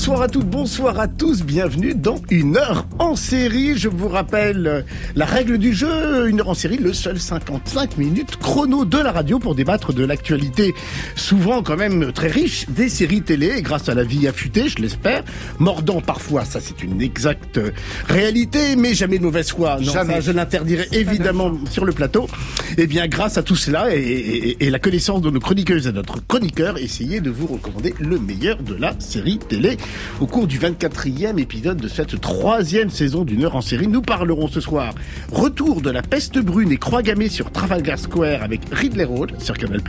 Bonsoir à toutes, bonsoir à tous, bienvenue dans Une heure en série. Je vous rappelle euh, la règle du jeu, Une heure en série, le seul 55 minutes chrono de la radio pour débattre de l'actualité, souvent quand même très riche, des séries télé, grâce à la vie affûtée, je l'espère, mordant parfois, ça c'est une exacte réalité, mais jamais de mauvaise foi. Non, Jamais. ça, je l'interdirai évidemment sur le plateau. Eh bien, grâce à tout cela et, et- et la connaissance de nos chroniqueuses et de notre chroniqueur, essayez de vous recommander le meilleur de la série télé. Au cours du 24e épisode de cette troisième saison d'une heure en série, nous parlerons ce soir retour de la peste brune et croix gammée sur Trafalgar Square avec Ridley Road sur Canal+,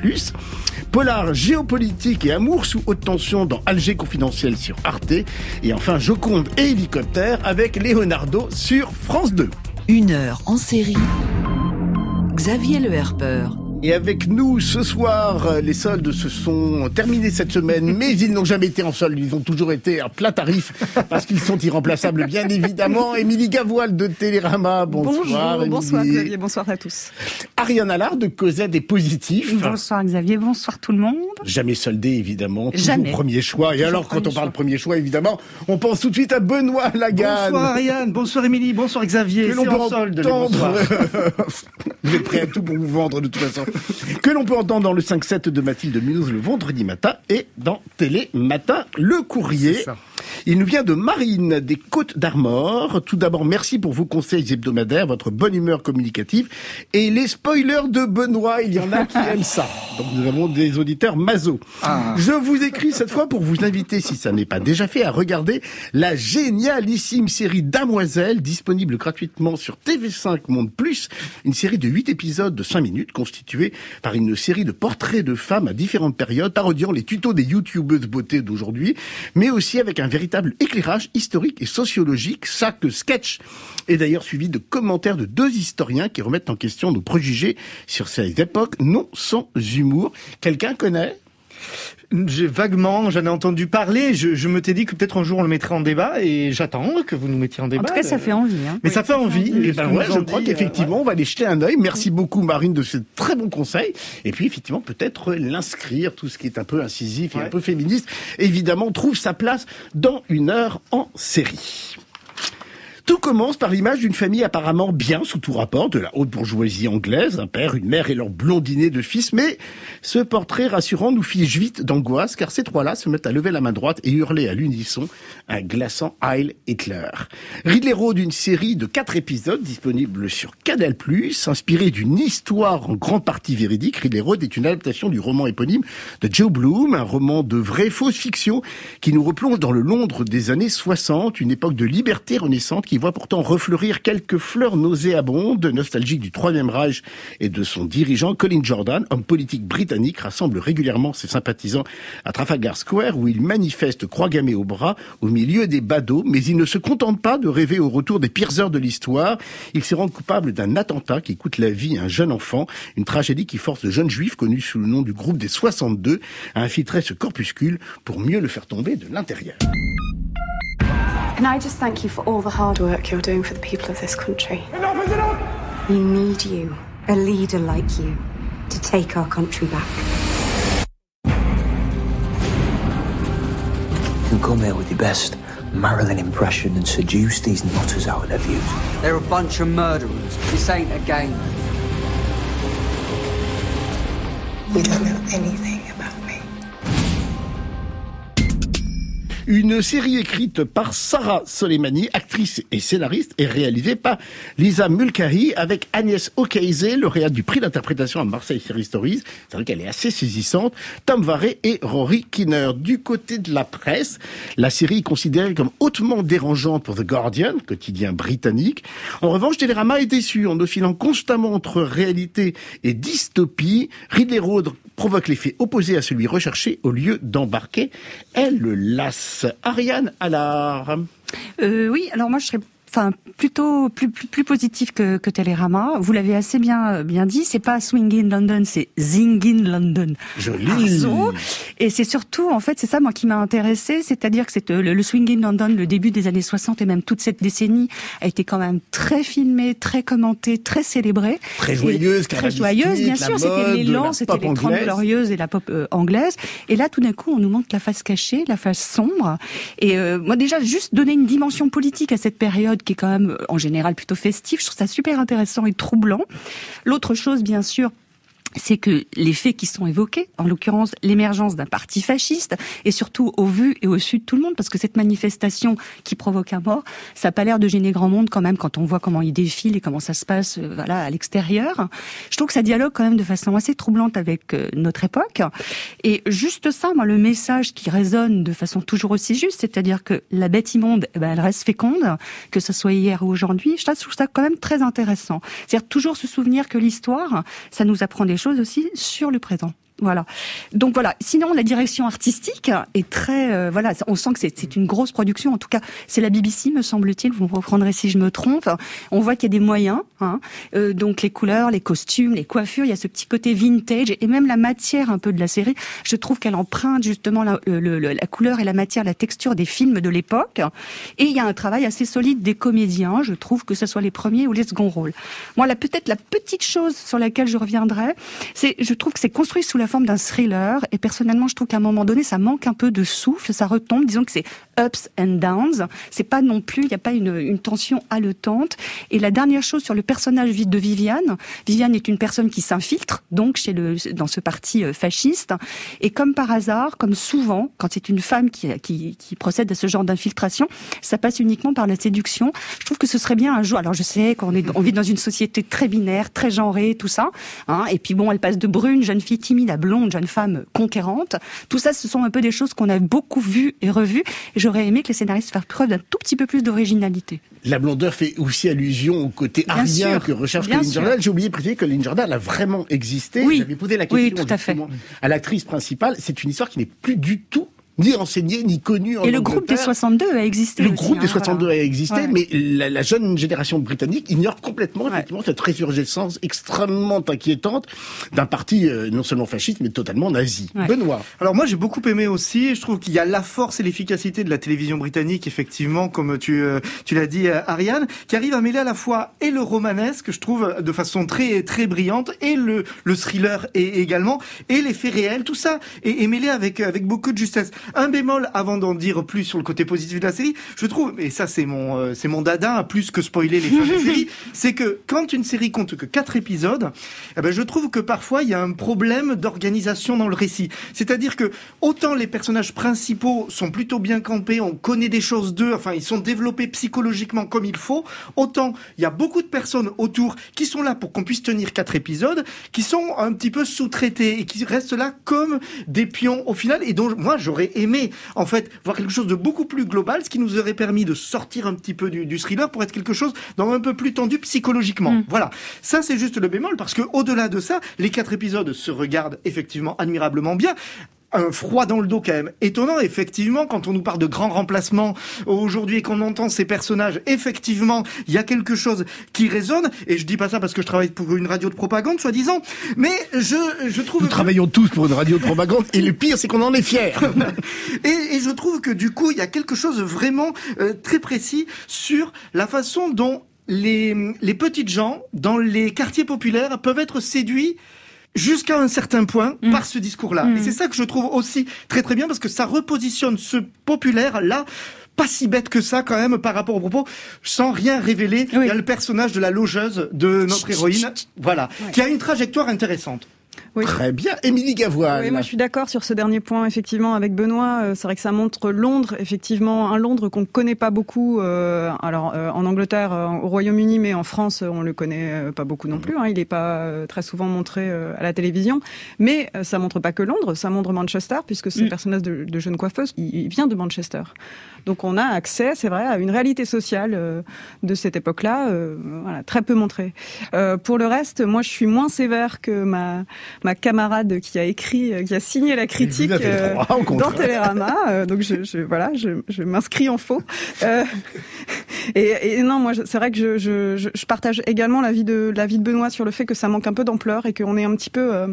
polar géopolitique et amour sous haute tension dans Alger confidentiel sur Arte, et enfin Joconde et hélicoptère avec Leonardo sur France 2. Une heure en série. Xavier Le Herper. Et avec nous ce soir, les soldes se sont terminés cette semaine, mais ils n'ont jamais été en solde, ils ont toujours été à plat tarif, parce qu'ils sont irremplaçables, bien évidemment. Émilie Gavoile de Télérama, bonsoir. Bonjour, bonsoir. Xavier, bonsoir à tous. Ariane Allard de Cosette des Positifs. Bonsoir Xavier, bonsoir tout le monde. Jamais soldé, évidemment. Toujours Jamais. premier choix. Et Toujours alors, quand on parle choix. premier choix, évidemment, on pense tout de suite à Benoît Lagarde. Bonsoir Ariane, bonsoir Émilie, bonsoir Xavier. que l'on C'est peut en solde, les entendre. Vous êtes prêts à tout pour vous vendre de toute façon. Que l'on peut entendre dans le 5-7 de Mathilde Munoz le vendredi matin et dans Télé Matin le courrier. Il nous vient de Marine des Côtes d'Armor. Tout d'abord, merci pour vos conseils hebdomadaires, votre bonne humeur communicative et les spoilers de Benoît. Il y en a qui aiment ça. Donc nous avons des auditeurs maso. Ah. Je vous écris cette fois pour vous inviter, si ça n'est pas déjà fait, à regarder la génialissime série Damoiselle, disponible gratuitement sur TV5 Monde Plus, une série de 8 épisodes de 5 minutes constituée par une série de portraits de femmes à différentes périodes, parodiant les tutos des youtubeuses beauté d'aujourd'hui, mais aussi avec un véritable éclairage historique et sociologique, ça que sketch est d'ailleurs suivi de commentaires de deux historiens qui remettent en question nos préjugés sur ces époques non sans humour. Quelqu'un connaît? J'ai vaguement, j'en ai entendu parler. Je, je me t'ai dit que peut-être un jour on le mettrait en débat et j'attends que vous nous mettiez en débat. En tout cas, ça fait envie. Hein. Mais ça fait envie. Eh Et ce ben ouais, je crois dit, qu'effectivement, euh, on va aller jeter un œil. Merci beaucoup, Marine, de ce très bon conseil. Et puis, effectivement, peut-être l'inscrire, tout ce qui est un peu incisif et un peu féministe, évidemment, trouve sa place dans une heure en série. Tout commence par l'image d'une famille apparemment bien sous tout rapport, de la haute bourgeoisie anglaise, un père, une mère et leur blondinet de fils, mais ce portrait rassurant nous fige vite d'angoisse, car ces trois-là se mettent à lever la main droite et hurler à l'unisson un glaçant Heil Hitler. Ridley Road, une série de quatre épisodes disponible sur Canal+, inspirée d'une histoire en grande partie véridique. Ridley Road est une adaptation du roman éponyme de Joe Bloom, un roman de vraie fausse fiction qui nous replonge dans le Londres des années 60, une époque de liberté renaissante qui voit pourtant refleurir quelques fleurs nauséabondes, nostalgiques du Troisième Reich et de son dirigeant Colin Jordan, homme politique britannique, rassemble régulièrement ses sympathisants à Trafalgar Square où il manifeste croix gammée au bras au milieu des badauds, mais il ne se contente pas de rêver au retour des pires heures de l'histoire. Il s'est rendu coupable d'un attentat qui coûte la vie à un jeune enfant, une tragédie qui force le jeune juif connu sous le nom du groupe des 62 à infiltrer ce corpuscule pour mieux le faire tomber de l'intérieur. Can I just thank you for all the hard work you're doing for the people of this country? We need you, a leader like you, to take our country back. You come here with your best Marilyn impression and seduce these nutters out of their views. They're a bunch of murderers. This ain't a game. You don't know anything Une série écrite par Sarah Soleimani, actrice et scénariste, et réalisée par Lisa Mulcahy avec Agnès Okeizé, lauréate du prix d'interprétation à Marseille Série Stories. C'est vrai qu'elle est assez saisissante. Tom Varey et Rory Kinner. Du côté de la presse, la série est considérée comme hautement dérangeante pour The Guardian, quotidien britannique. En revanche, Télérama est déçu en oscillant constamment entre réalité et dystopie. Ridley Road provoque l'effet opposé à celui recherché au lieu d'embarquer. Elle le lasse. Ariane Allard. Euh, oui, alors moi je serais enfin plutôt plus plus, plus positif que, que Télérama. Vous l'avez assez bien bien dit. C'est pas Swing in London, c'est Zing in London. Joli. Et c'est surtout, en fait, c'est ça moi qui m'a intéressé, c'est-à-dire que c'est le, le Swing in London, le début des années 60 et même toute cette décennie a été quand même très filmé, très commenté, très célébré. Très joyeuse, Très joyeuse, bien sûr. C'était l'élan, la c'était les 30 anglaise. glorieuses et la pop euh, anglaise. Et là, tout d'un coup, on nous montre la face cachée, la face sombre. Et euh, moi, déjà, juste donner une dimension politique à cette période qui est quand même, en général, plutôt festive, je trouve ça super intéressant et troublant. L'autre chose, bien sûr, c'est que les faits qui sont évoqués, en l'occurrence l'émergence d'un parti fasciste, et surtout au vu et au su de tout le monde, parce que cette manifestation qui provoque un mort, ça n'a pas l'air de gêner grand monde quand même quand on voit comment il défile et comment ça se passe euh, voilà à l'extérieur. Je trouve que ça dialogue quand même de façon assez troublante avec euh, notre époque. Et juste ça, moi, le message qui résonne de façon toujours aussi juste, c'est-à-dire que la bête immonde, eh ben, elle reste féconde, que ce soit hier ou aujourd'hui, je trouve ça quand même très intéressant. C'est-à-dire toujours se souvenir que l'histoire, ça nous apprend des choses aussi sur le présent. Voilà. Donc voilà. Sinon, la direction artistique est très, euh, voilà, on sent que c'est une grosse production. En tout cas, c'est la BBC, me semble-t-il. Vous me reprendrez si je me trompe. On voit qu'il y a des moyens. Hein. Euh, donc les couleurs, les costumes, les coiffures. Il y a ce petit côté vintage et même la matière un peu de la série. Je trouve qu'elle emprunte justement la, le- le- la couleur et la matière, la texture des films de l'époque. Et il y a un travail assez solide des comédiens. Je trouve que ce soit les premiers ou les seconds rôles. Moi, là, peut-être la petite chose sur laquelle je reviendrai, c'est, je trouve que c'est construit sous la forme d'un thriller. Et personnellement, je trouve qu'à un moment donné, ça manque un peu de souffle, ça retombe. Disons que c'est ups and downs. C'est pas non plus, il n'y a pas une, tension haletante. Et la dernière chose sur le personnage de Viviane. Viviane est une personne qui s'infiltre, donc chez le, dans ce parti euh, fasciste. Et comme par hasard, comme souvent, quand c'est une femme qui, qui, qui procède à ce genre d'infiltration, ça passe uniquement par la séduction. Je trouve que ce serait bien un jour. Alors je sais qu'on est, on vit dans une société très binaire, très genrée, tout ça. Hein, et puis bon, elle passe de brune, jeune fille timide, à blonde, jeune femme conquérante. Tout ça, ce sont un peu des choses qu'on a beaucoup vues et revues. Et j'aurais aimé que les scénaristes fassent preuve d'un tout petit peu plus d'originalité. La blondeur fait aussi allusion au côté Bien arien sûr, que recherche Colin. Jordan. J'ai oublié de préciser que Colin Jordan a vraiment existé. Oui. J'avais posé la Oui, question tout à fait. à l'actrice principale. C'est une histoire qui n'est plus du tout ni enseignée ni connue en Et le groupe des Angleterre. 62 a existé. Le aussi, groupe hein, des 62 voilà. a existé, Ouais. mais la, la jeune génération britannique ignore complètement Ouais. effectivement cette résurgescence extrêmement inquiétante d'un parti euh, non seulement fasciste mais totalement nazi. Ouais. Benoît. Alors moi j'ai beaucoup aimé aussi, je trouve qu'il y a la force et l'efficacité de la télévision britannique effectivement comme tu euh, tu l'as dit euh, Ariane, qui arrive à mêler à la fois et le romanesque, je trouve de façon très très brillante et le le thriller et également et les faits réels, tout ça est, est mêlé avec avec beaucoup de justesse. Un bémol avant d'en dire plus sur le côté positif de la série, je trouve et ça c'est mon euh, c'est mon dada plus que spoiler les fins de la série, c'est que quand une série compte que quatre épisodes, eh ben je trouve que parfois il y a un problème d'organisation dans le récit. C'est-à-dire que autant les personnages principaux sont plutôt bien campés, on connaît des choses d'eux, enfin ils sont développés psychologiquement comme il faut, autant il y a beaucoup de personnes autour qui sont là pour qu'on puisse tenir quatre épisodes, qui sont un petit peu sous-traités et qui restent là comme des pions au final et dont moi j'aurais aimé en fait voir quelque chose de beaucoup plus global, ce qui nous aurait permis de sortir un petit peu du, du thriller pour être quelque chose d'un un peu plus tendu psychologiquement. Voilà, ça c'est juste le bémol parce que au-delà de ça, les quatre épisodes se regardent effectivement admirablement bien un froid dans le dos quand même. Étonnant effectivement quand on nous parle de grands remplacements aujourd'hui et qu'on entend ces personnages effectivement il y a quelque chose qui résonne. Et je dis pas ça parce que je travaille pour une radio de propagande soi-disant. Mais je je trouve Nous que- travaillons tous pour une radio de propagande et le pire c'est qu'on en est fiers. et, et je trouve que du coup, il y a quelque chose vraiment euh, très précis sur la façon dont les, les petites gens dans les quartiers populaires peuvent être séduits jusqu'à un certain point Mm. par ce discours-là. Et c'est ça que je trouve aussi très très bien parce que ça repositionne ce populaire-là pas si bête que ça quand même par rapport au propos, sans rien révéler. Oui. Il y a le personnage de la logeuse de notre héroïne, voilà, qui a une trajectoire intéressante. Oui. Très bien. Émilie Gavoine. Oui, moi je suis d'accord sur ce dernier point, effectivement, avec Benoît. Euh, C'est vrai que ça montre Londres, effectivement, un Londres qu'on ne connaît pas beaucoup. euh, alors euh, en Angleterre, euh, au Royaume-Uni, mais en France, euh, on le connaît pas beaucoup non plus. hein. il n'est pas euh, très souvent montré euh, à la télévision. Mais euh, ça montre pas que Londres, ça montre Manchester, puisque ce Mm. personnage de, de jeune coiffeuse, il, il vient de Manchester. Donc on a accès, c'est vrai, à une réalité sociale euh, de cette époque-là, euh, voilà, très peu montrée. Euh, pour le reste, moi je suis moins sévère que ma ma camarade qui a écrit, euh, qui a signé la critique droit, dans. Télérama. Euh, donc je, je voilà, je, je m'inscris en faux. Euh, et, et, non, moi, c'est vrai que je, je, je, partage également l'avis de l'avis de Benoît sur le fait que ça manque un peu d'ampleur et qu'on est un petit peu euh,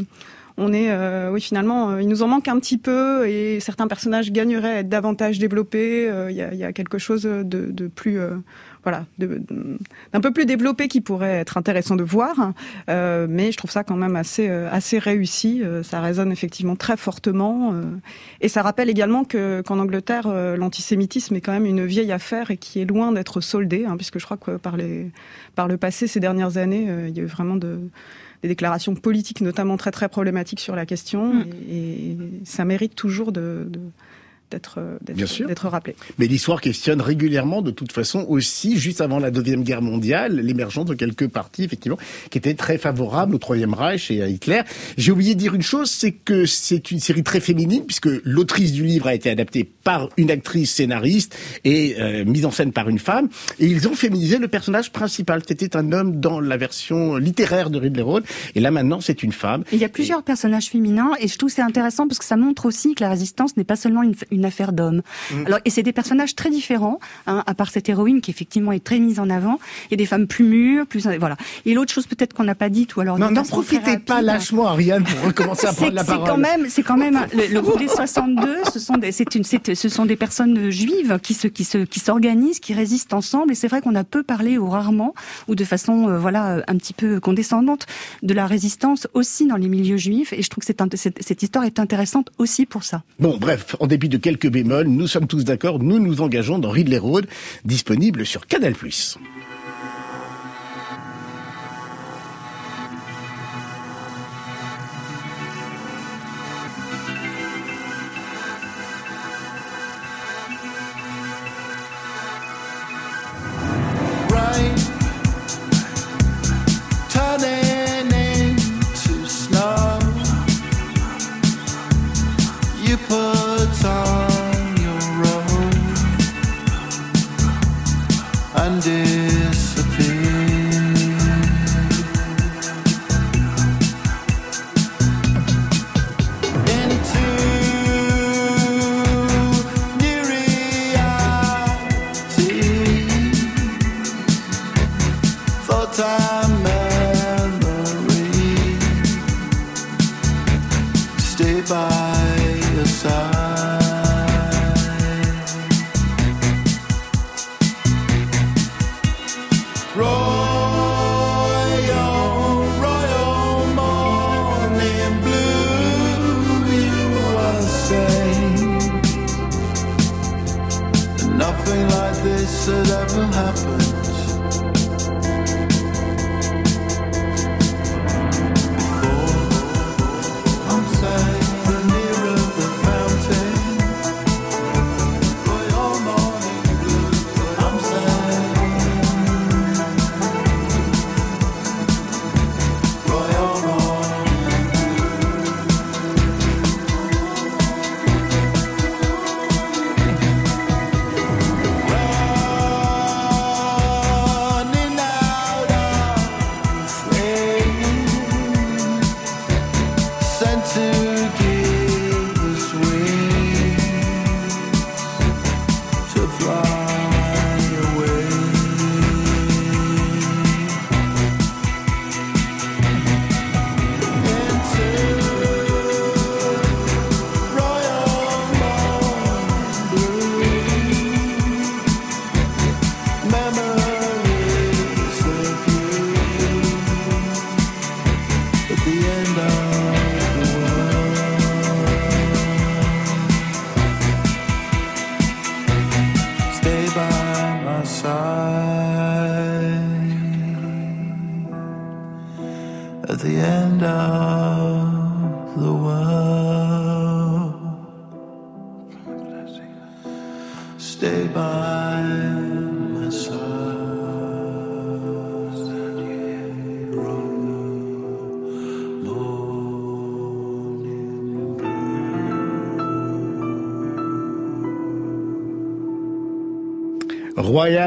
on est, euh, oui, finalement, euh, il nous en manque un petit peu et certains personnages gagneraient à être davantage développés. Il y, a, y, a, quelque chose de, de plus, voilà, d'un peu plus développé qui pourrait être intéressant de voir. Euh, mais je trouve ça quand même assez, assez réussi. ça résonne effectivement très fortement. et ça rappelle également que qu'en Angleterre, l'antisémitisme est quand même une vieille affaire et qui est loin d'être soldée, hein, puisque je crois que par, les, par le passé, ces dernières années, il y a eu vraiment de des déclarations politiques notamment très très problématiques sur la question mm. et, et, ça mérite toujours de, de d'être d'être rappelé. Mais l'histoire questionne régulièrement, de toute façon, aussi, juste avant la Deuxième Guerre mondiale, l'émergence de quelques partis, effectivement, qui étaient très favorables au Troisième Reich et à Hitler. J'ai oublié de dire une chose, c'est que c'est une série très féminine, puisque l'autrice du livre a été adaptée par une actrice scénariste et euh, mise en scène par une femme, et ils ont féminisé le personnage principal. C'était un homme dans la version littéraire de Ridley Road, et là maintenant c'est une femme. il y a plusieurs personnages féminins, et je trouve c'est intéressant parce que ça montre aussi que la résistance n'est pas seulement une, une une affaire d'homme. Mm. Alors et c'est des personnages très différents, hein, à part cette héroïne qui effectivement est très mise en avant. Il y a des femmes plus mûres, plus voilà. Et l'autre chose peut-être qu'on n'a pas dit ou alors non, n'en profitez pas lâchement Ariane pour recommencer à prendre la parole. C'est quand même, c'est quand même le, le groupe des 62. Ce sont des, c'est une, ce sont des personnes juives qui se, qui se, qui s'organisent, qui résistent ensemble. Et c'est vrai qu'on a peu parlé ou rarement ou de façon euh, voilà un petit peu condescendante de la résistance aussi dans les milieux juifs. Et je trouve que cette, cette, cette histoire est intéressante aussi pour ça. Bon, bref, en dépit de quelques bémols, nous sommes tous d'accord, nous nous engageons dans Ridley Road, disponible sur Canal+.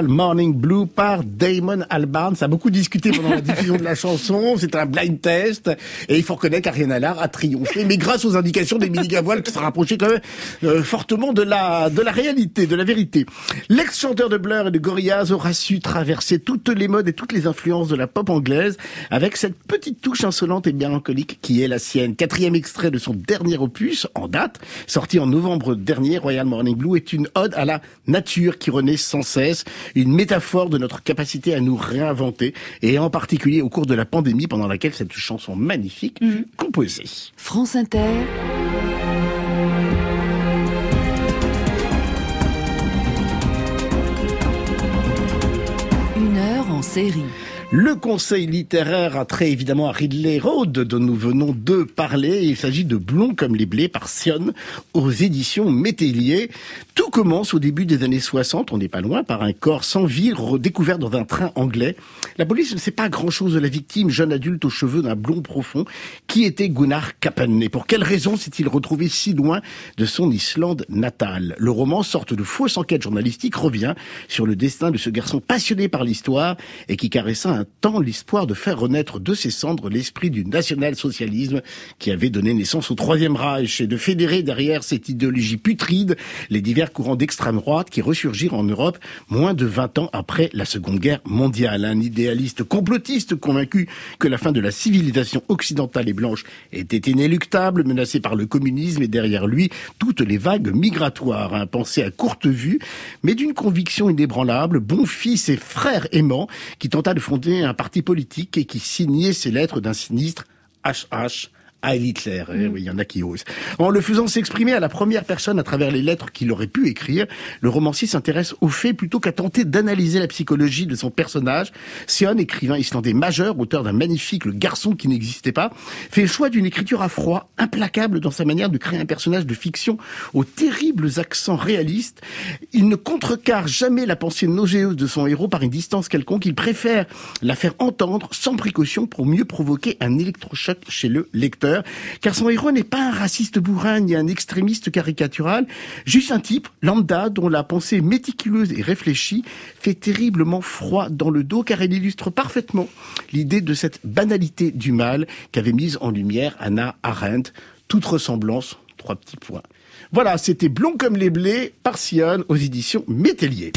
Morning Blue par Damon Albarn. Ça a beaucoup discuté pendant la diffusion de la chanson. C'est un blind test. Et il faut reconnaître qu'Ariane Allard a triomphé. Mais grâce aux indications des Gavoil qui se rapprochaient quand même euh, fortement de la, de la réalité, de la vérité. L'ex-chanteur de Blur et de Gorillaz aura su traverser toutes les modes et toutes les influences de la pop anglaise avec cette petite touche insolente et mélancolique qui est la sienne. Quatrième extrait de son dernier opus, en date, sorti en novembre dernier, Royal Morning Blue, est une ode à la nature qui renaît sans cesse une métaphore de notre capacité à nous réinventer, et en particulier au cours de la pandémie pendant laquelle cette chanson magnifique mm. composée. France Inter. Une heure en série. Le conseil littéraire a trait évidemment à Ridley Road, dont nous venons de parler. Il s'agit de Blond comme les blés par Sion aux éditions Métellier. Tout commence au début des années 60, on n'est pas loin, par un corps sans vie redécouvert dans un train anglais. La police ne sait pas grand-chose de la victime, jeune adulte aux cheveux d'un blond profond, qui était Gunnar Kappen. Et pour quelle raison s'est-il retrouvé si loin de son Islande natale? Le roman, sorte de fausse enquête journalistique, revient sur le destin de ce garçon passionné par l'histoire et qui caressa un temps l'espoir de faire renaître de ses cendres l'esprit du national-socialisme qui avait donné naissance au Troisième Reich et de fédérer derrière cette idéologie putride les divers courants d'extrême droite qui ressurgirent en Europe moins de 20 ans après la Seconde Guerre mondiale. Un idéaliste complotiste convaincu que la fin de la civilisation occidentale et blanche était inéluctable, menacé par le communisme et derrière lui toutes les vagues migratoires. Un pensée à courte vue, mais d'une conviction inébranlable, bon fils et frère aimant, qui tenta de fonder un parti politique et qui signait ses lettres d'un sinistre HH à Hitler. Eh oui, il y en a qui osent. En le faisant s'exprimer à la première personne à travers les lettres qu'il aurait pu écrire, le romancier s'intéresse aux faits plutôt qu'à tenter d'analyser la psychologie de son personnage. Sion, écrivain islandais majeur, auteur d'un magnifique Le garçon qui n'existait pas, fait le choix d'une écriture à froid, implacable dans sa manière de créer un personnage de fiction aux terribles accents réalistes. Il ne contrecarre jamais la pensée nauséeuse de son héros par une distance quelconque. Il préfère la faire entendre sans précaution pour mieux provoquer un électrochoc chez le lecteur car son héros n'est pas un raciste bourrin ni un extrémiste caricatural, juste un type lambda dont la pensée méticuleuse et réfléchie fait terriblement froid dans le dos, car elle illustre parfaitement l'idée de cette banalité du mal qu'avait mise en lumière Anna Arendt. Toute ressemblance, trois petits points. Voilà, c'était Blond comme les blés par Sion aux éditions Métellier.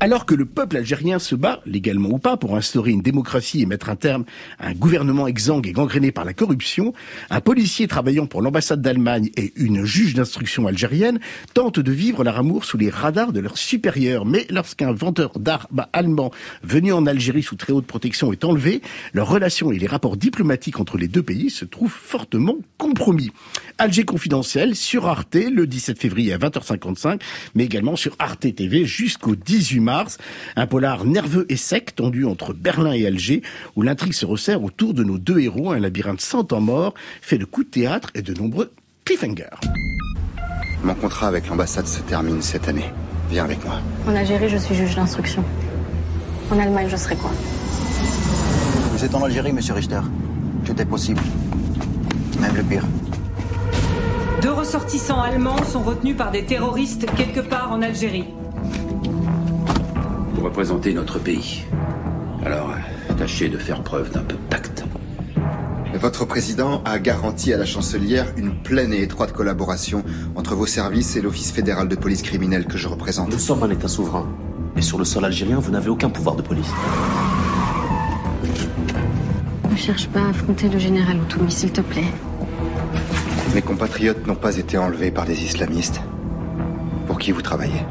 Alors que le peuple algérien se bat, légalement ou pas, pour instaurer une démocratie et mettre un terme à un gouvernement exsangue et gangréné par la corruption, un policier travaillant pour l'ambassade d'Allemagne et une juge d'instruction algérienne tentent de vivre leur amour sous les radars de leurs supérieurs. Mais lorsqu'un vendeur d'armes allemand venu en Algérie sous très haute protection est enlevé, leurs relations et les rapports diplomatiques entre les deux pays se trouvent fortement compromis. Alger confidentiel sur Arte le 17 février à 20h55, mais également sur Arte TV jusqu'au 18 mars. Un polar nerveux et sec tendu entre Berlin et Alger, où l'intrigue se resserre autour de nos deux héros, un labyrinthe sans temps mort, fait de coups de théâtre et de nombreux cliffhangers. Mon contrat avec l'ambassade se termine cette année. Viens avec moi. En Algérie, je suis juge d'instruction. En Allemagne, je serai quoi? Vous êtes en Algérie, monsieur Richter. Tout est possible. Même le pire. Deux ressortissants allemands sont retenus par des terroristes quelque part en Algérie. Vous représentez notre pays. Alors, tâchez de faire preuve d'un peu de tact. Votre président a garanti à la chancelière une pleine et étroite collaboration entre vos services et l'Office fédéral de police criminelle que je représente. Nous sommes un État souverain. Et sur le sol algérien, vous n'avez aucun pouvoir de police. Ne cherche pas à affronter le général Outoumi, s'il te plaît. Mes compatriotes n'ont pas été enlevés par des islamistes. Pour qui vous travaillez?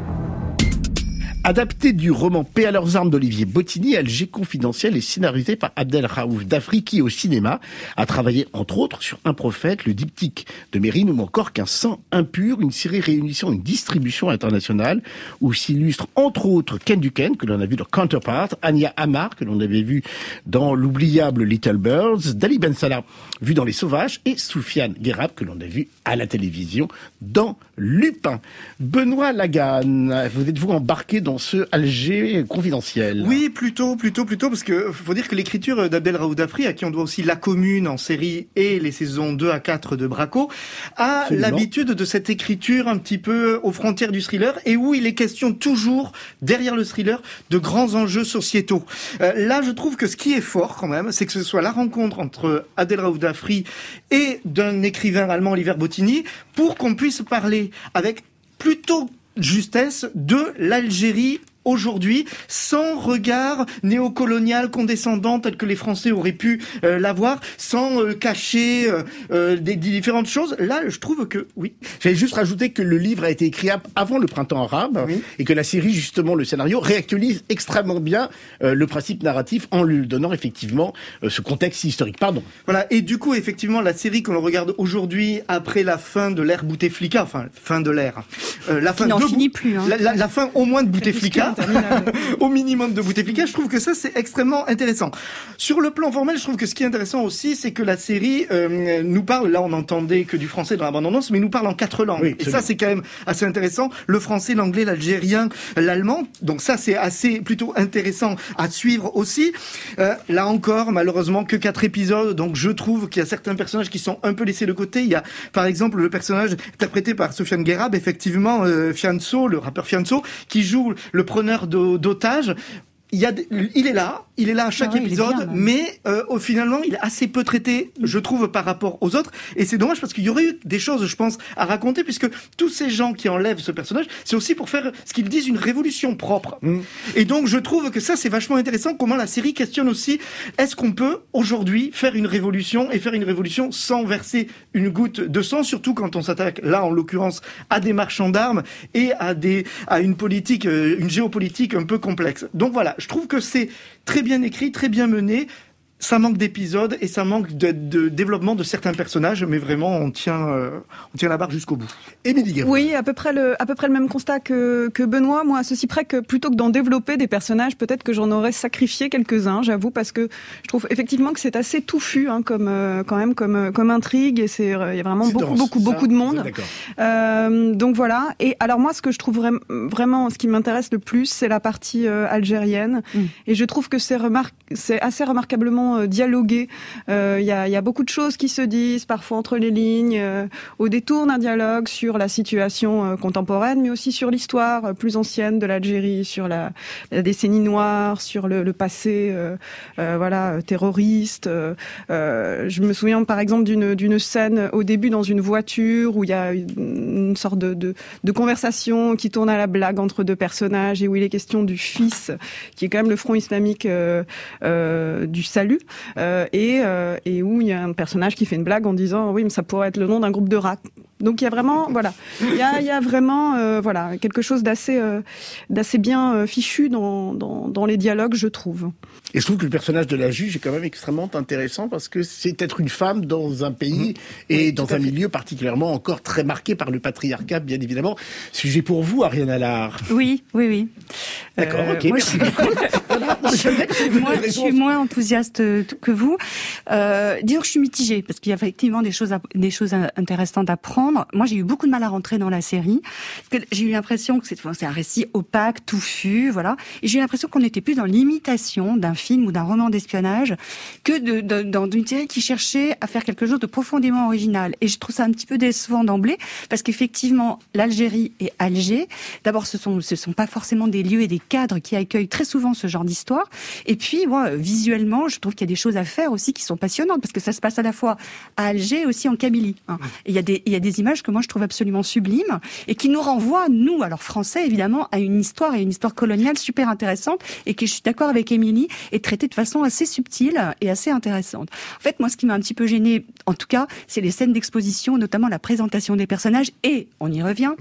Adapté du roman Paix à leurs armes d'Olivier Bottini, Alger confidentiel est scénarisé par Abdel Raouf Dafri qui, au cinéma, a travaillé entre autres sur Un prophète, le diptyque de Mérine ou encore qu'un sang impur, une série réunissant une distribution internationale où s'illustre entre autres Ken Duken, que l'on a vu dans Counterpart, Anya Amar, que l'on avait vu dans l'oubliable Little Birds, Dali Ben Salah, vu dans Les Sauvages, et Soufiane Guérab, que l'on a vu à la télévision dans Lupin. Benoît Lagan, vous êtes-vous embarqué dans dans ce Alger confidentiel. Oui, plutôt, plutôt, plutôt, parce que faut dire que l'écriture d'Abdel Raoud Afri, à qui on doit aussi La Commune en série et les saisons 2 à 4 de Braco, a l'habitude de cette écriture un petit peu aux frontières du thriller et où il est question toujours, derrière le thriller, de grands enjeux sociétaux. Euh, là, je trouve que ce qui est fort quand même, c'est que ce soit la rencontre entre Abdel Raoud Afri et d'un écrivain allemand, Oliver Bottini, pour qu'on puisse parler avec plutôt justesse de l'Algérie aujourd'hui sans regard néocolonial condescendant tel que les Français auraient pu euh, l'avoir, sans euh, cacher euh, des, différentes choses. Là, je trouve que oui. J'allais juste rajouter que le livre a été écrit avant le printemps arabe et que la série, justement, le scénario réactualise extrêmement bien le principe narratif en lui donnant effectivement ce contexte historique. Pardon. Voilà. Et du coup, effectivement, la série que l'on regarde aujourd'hui après la fin de l'ère Bouteflika, enfin fin de l'ère, la fin de finit plus. Hein. La, la, fin au moins de Bouteflika au minimum de Bouteflika. Je trouve que ça, c'est extrêmement intéressant. Sur le plan formel, je trouve que ce qui est intéressant aussi, c'est que la série euh, nous parle, là on entendait que du français dans l'abandonnance, mais nous parle en quatre langues. et ça, c'est quand même assez intéressant. Le français, l'anglais, l'algérien, l'allemand. Donc ça, c'est assez plutôt intéressant à suivre aussi. Euh, là encore, malheureusement, que quatre épisodes. Donc je trouve qu'il y a certains personnages qui sont un peu laissés de côté. Il y a, par exemple, le personnage interprété par Sofiane Guerab, effectivement, euh, Fianso, le rappeur Fianso, qui joue le preneur d'otages il, y a, il est là, il est là à chaque ah épisode, mais euh, au finalement, il est assez peu traité, je trouve, par rapport aux autres. Et c'est dommage parce qu'il y aurait eu des choses, je pense, à raconter, puisque tous ces gens qui enlèvent ce personnage, c'est aussi pour faire ce qu'ils disent une révolution propre. Mm. Et donc, je trouve que ça, c'est vachement intéressant. Comment la série questionne aussi est-ce qu'on peut aujourd'hui faire une révolution et faire une révolution sans verser une goutte de sang, surtout quand on s'attaque là, en l'occurrence, à des marchands d'armes et à des à une politique, euh, une géopolitique un peu complexe. Donc voilà je trouve que c'est très bien écrit, très bien mené ça manque d'épisodes et ça manque de, de, développement de certains personnages, mais vraiment on tient, euh, on tient la barre jusqu'au bout. Émilie Oui, à peu près le, à peu près le même constat que, que Benoît. Moi, à ceci près que plutôt que d'en développer des personnages, peut-être que j'en aurais sacrifié quelques-uns, j'avoue, parce que je trouve effectivement que c'est assez touffu, hein, comme euh, quand même comme comme intrigue et c'est il y a vraiment beaucoup beaucoup beaucoup de monde. Euh, donc voilà. Et alors moi, ce que je trouve vraiment, ce qui m'intéresse le plus, c'est la partie euh, algérienne. Mm. Et je trouve que c'est c'est assez remarquablement euh, dialoguer. Euh, il y, a, beaucoup de choses qui se disent, parfois entre les lignes, euh, au détour d'un dialogue sur la situation contemporaine, mais aussi sur l'histoire plus ancienne de l'Algérie, sur la, décennie noire, sur le, passé, voilà, terroriste. je me souviens par exemple d'une scène au début dans une voiture où il y a une, sorte de, conversation qui tourne à la blague entre deux personnages et où il est question du fils, qui est quand même le front islamique du salut, euh, et, euh, et où il y a un personnage qui fait une blague en disant oui mais ça pourrait être le nom d'un groupe de rats. Donc il y a vraiment voilà il y a, il y a vraiment euh, voilà quelque chose d'assez d'assez bien fichu dans, dans, dans les dialogues je trouve. Et je trouve que le personnage de la juge est quand même extrêmement intéressant parce que c'est être une femme dans un pays mhm. et dans un milieu particulièrement encore très marqué par le patriarcat, bien évidemment. Sujet pour vous, Ariane Allard. Oui, oui, oui. D'accord, ok, moi, merci je, moi, je suis moins enthousiaste que vous. Euh, disons que je suis mitigée parce qu'il y a effectivement des choses, des choses intéressantes à prendre. Moi, j'ai eu beaucoup de mal à rentrer dans la série parce que j'ai eu l'impression que c'est un récit opaque, touffu, voilà. Et j'ai eu l'impression qu'on était plus dans l'imitation d'un film ou d'un roman d'espionnage que de, de, dans une série qui cherchait à faire quelque chose de profondément original. Et je trouve ça un petit peu décevant d'emblée parce qu'effectivement, l'Algérie et Alger, d'abord, ce sont ce sont pas forcément des lieux et des cadres qui accueillent très souvent ce genre d'histoire. Et puis, moi, visuellement, je trouve qu'il y a des choses à faire aussi qui sont passionnantes parce que ça se passe à la fois à Alger et aussi en Kabylie. Hein. il y a des il y a des images que moi je trouve absolument sublimes et qui nous renvoient nous alors français évidemment à une histoire et une histoire coloniale super intéressante et que je suis d'accord avec Émilie est traitée de façon assez subtile et assez intéressante. En fait, moi ce qui m'a un petit peu gêné en tout cas, c'est les scènes d'exposition, notamment la présentation des personnages et on y revient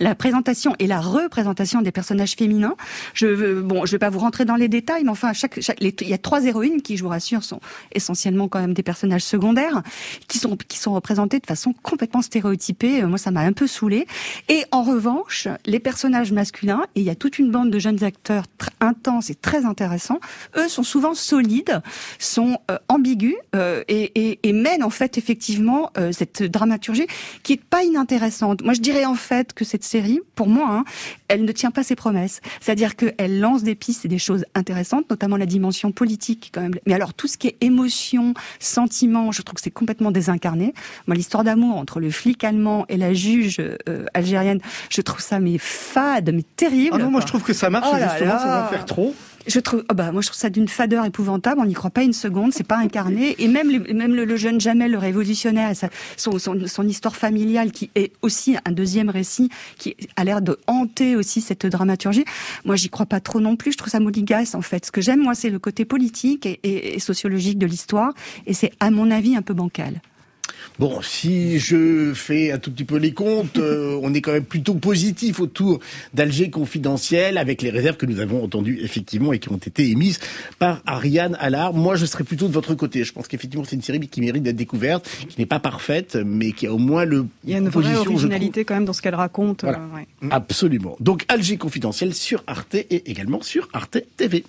la présentation et la représentation des personnages féminins. Je bon, je vais pas vous rentrer dans les détails, mais enfin, il y a trois héroïnes qui, je vous rassure, sont essentiellement quand même des personnages secondaires, qui sont représentés de façon complètement stéréotypée. Moi, ça m'a un peu saoulé. Et en revanche, les personnages masculins, et il y a toute une bande de jeunes acteurs intenses et très intéressants. Eux sont souvent solides, sont euh, ambigus euh, et, mènent en fait effectivement euh, cette dramaturgie qui est pas inintéressante. Moi, je dirais en fait que c'est cette série, pour moi, hein, elle ne tient pas ses promesses. C'est-à-dire qu'elle lance des pistes et des choses intéressantes, notamment la dimension politique quand même. Mais alors tout ce qui est émotion, sentiment, je trouve que c'est complètement désincarné. Moi, l'histoire d'amour entre le flic allemand et la juge euh, algérienne, je trouve ça mais fade, mais terrible. Ah non, moi je trouve que ça marche Oh là justement, là. va faire trop. Je trouve, oh bah, moi, je trouve ça d'une fadeur épouvantable. On n'y croit pas une seconde. C'est pas incarné. Et même, le- même le, jeune Jamel, le révolutionnaire, son, son, son histoire familiale, qui est aussi un deuxième récit, qui a l'air de hanter aussi cette dramaturgie. Moi, j'y crois pas trop non plus. Je trouve ça moligasse, en fait. Ce que j'aime, moi, c'est le côté politique et- et sociologique de l'histoire. Et c'est, à mon avis, un peu bancal. Bon, si je fais un tout petit peu les comptes, euh, on est quand même plutôt positif autour d'Alger confidentiel, avec les réserves que nous avons entendues effectivement et qui ont été émises par Ariane Allard. Moi, je serais plutôt de votre côté. Je pense qu'effectivement, c'est une série qui mérite d'être découverte, qui n'est pas parfaite, mais qui a au moins le Il y a une vraie originalité quand même dans ce qu'elle raconte. Voilà. euh, ouais. Absolument. Donc Alger confidentiel sur Arte et également sur Arte TV.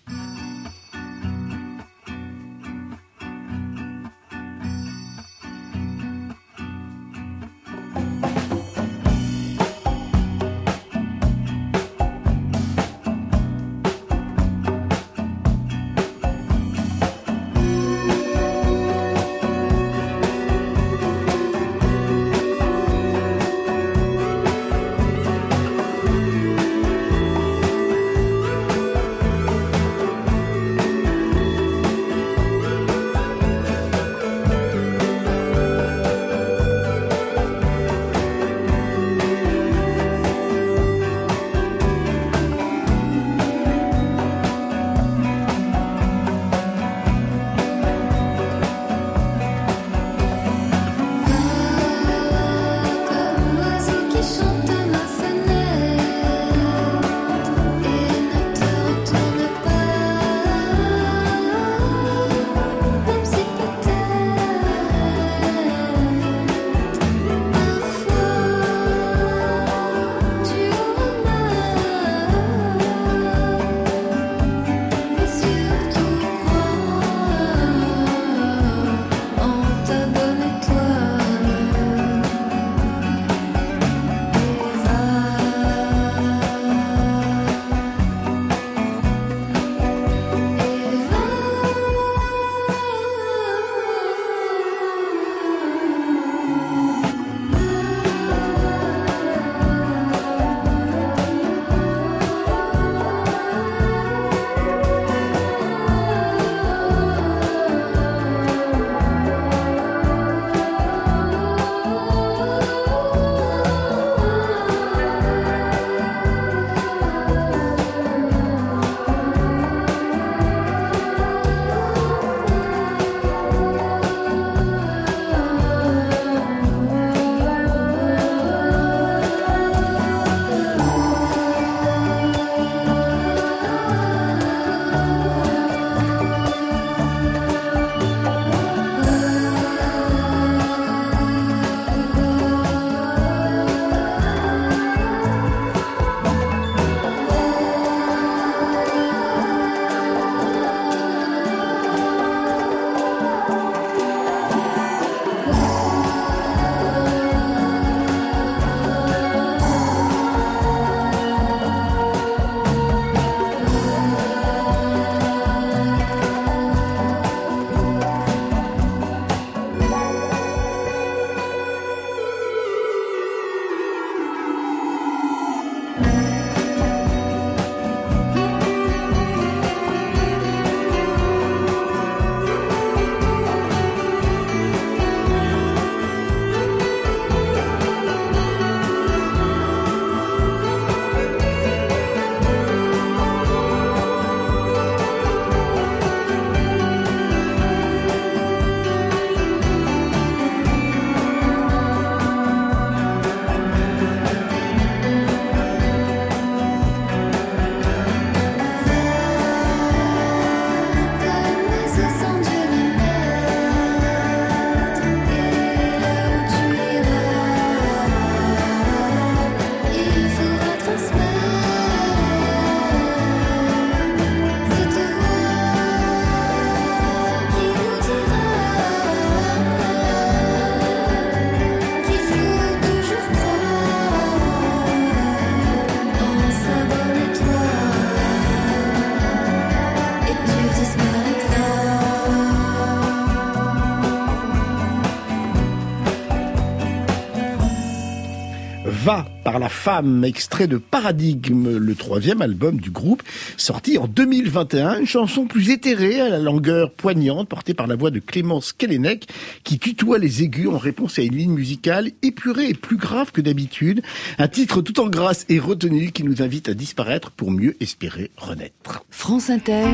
Femme, extrait de Paradigme, le troisième album du groupe, sorti en 2021, une chanson plus éthérée à la langueur poignante, portée par la voix de Clémence Kellenec, qui tutoie les aigus en réponse à une ligne musicale épurée et plus grave que d'habitude. Un titre tout en grâce et retenu qui nous invite à disparaître pour mieux espérer renaître. France Inter.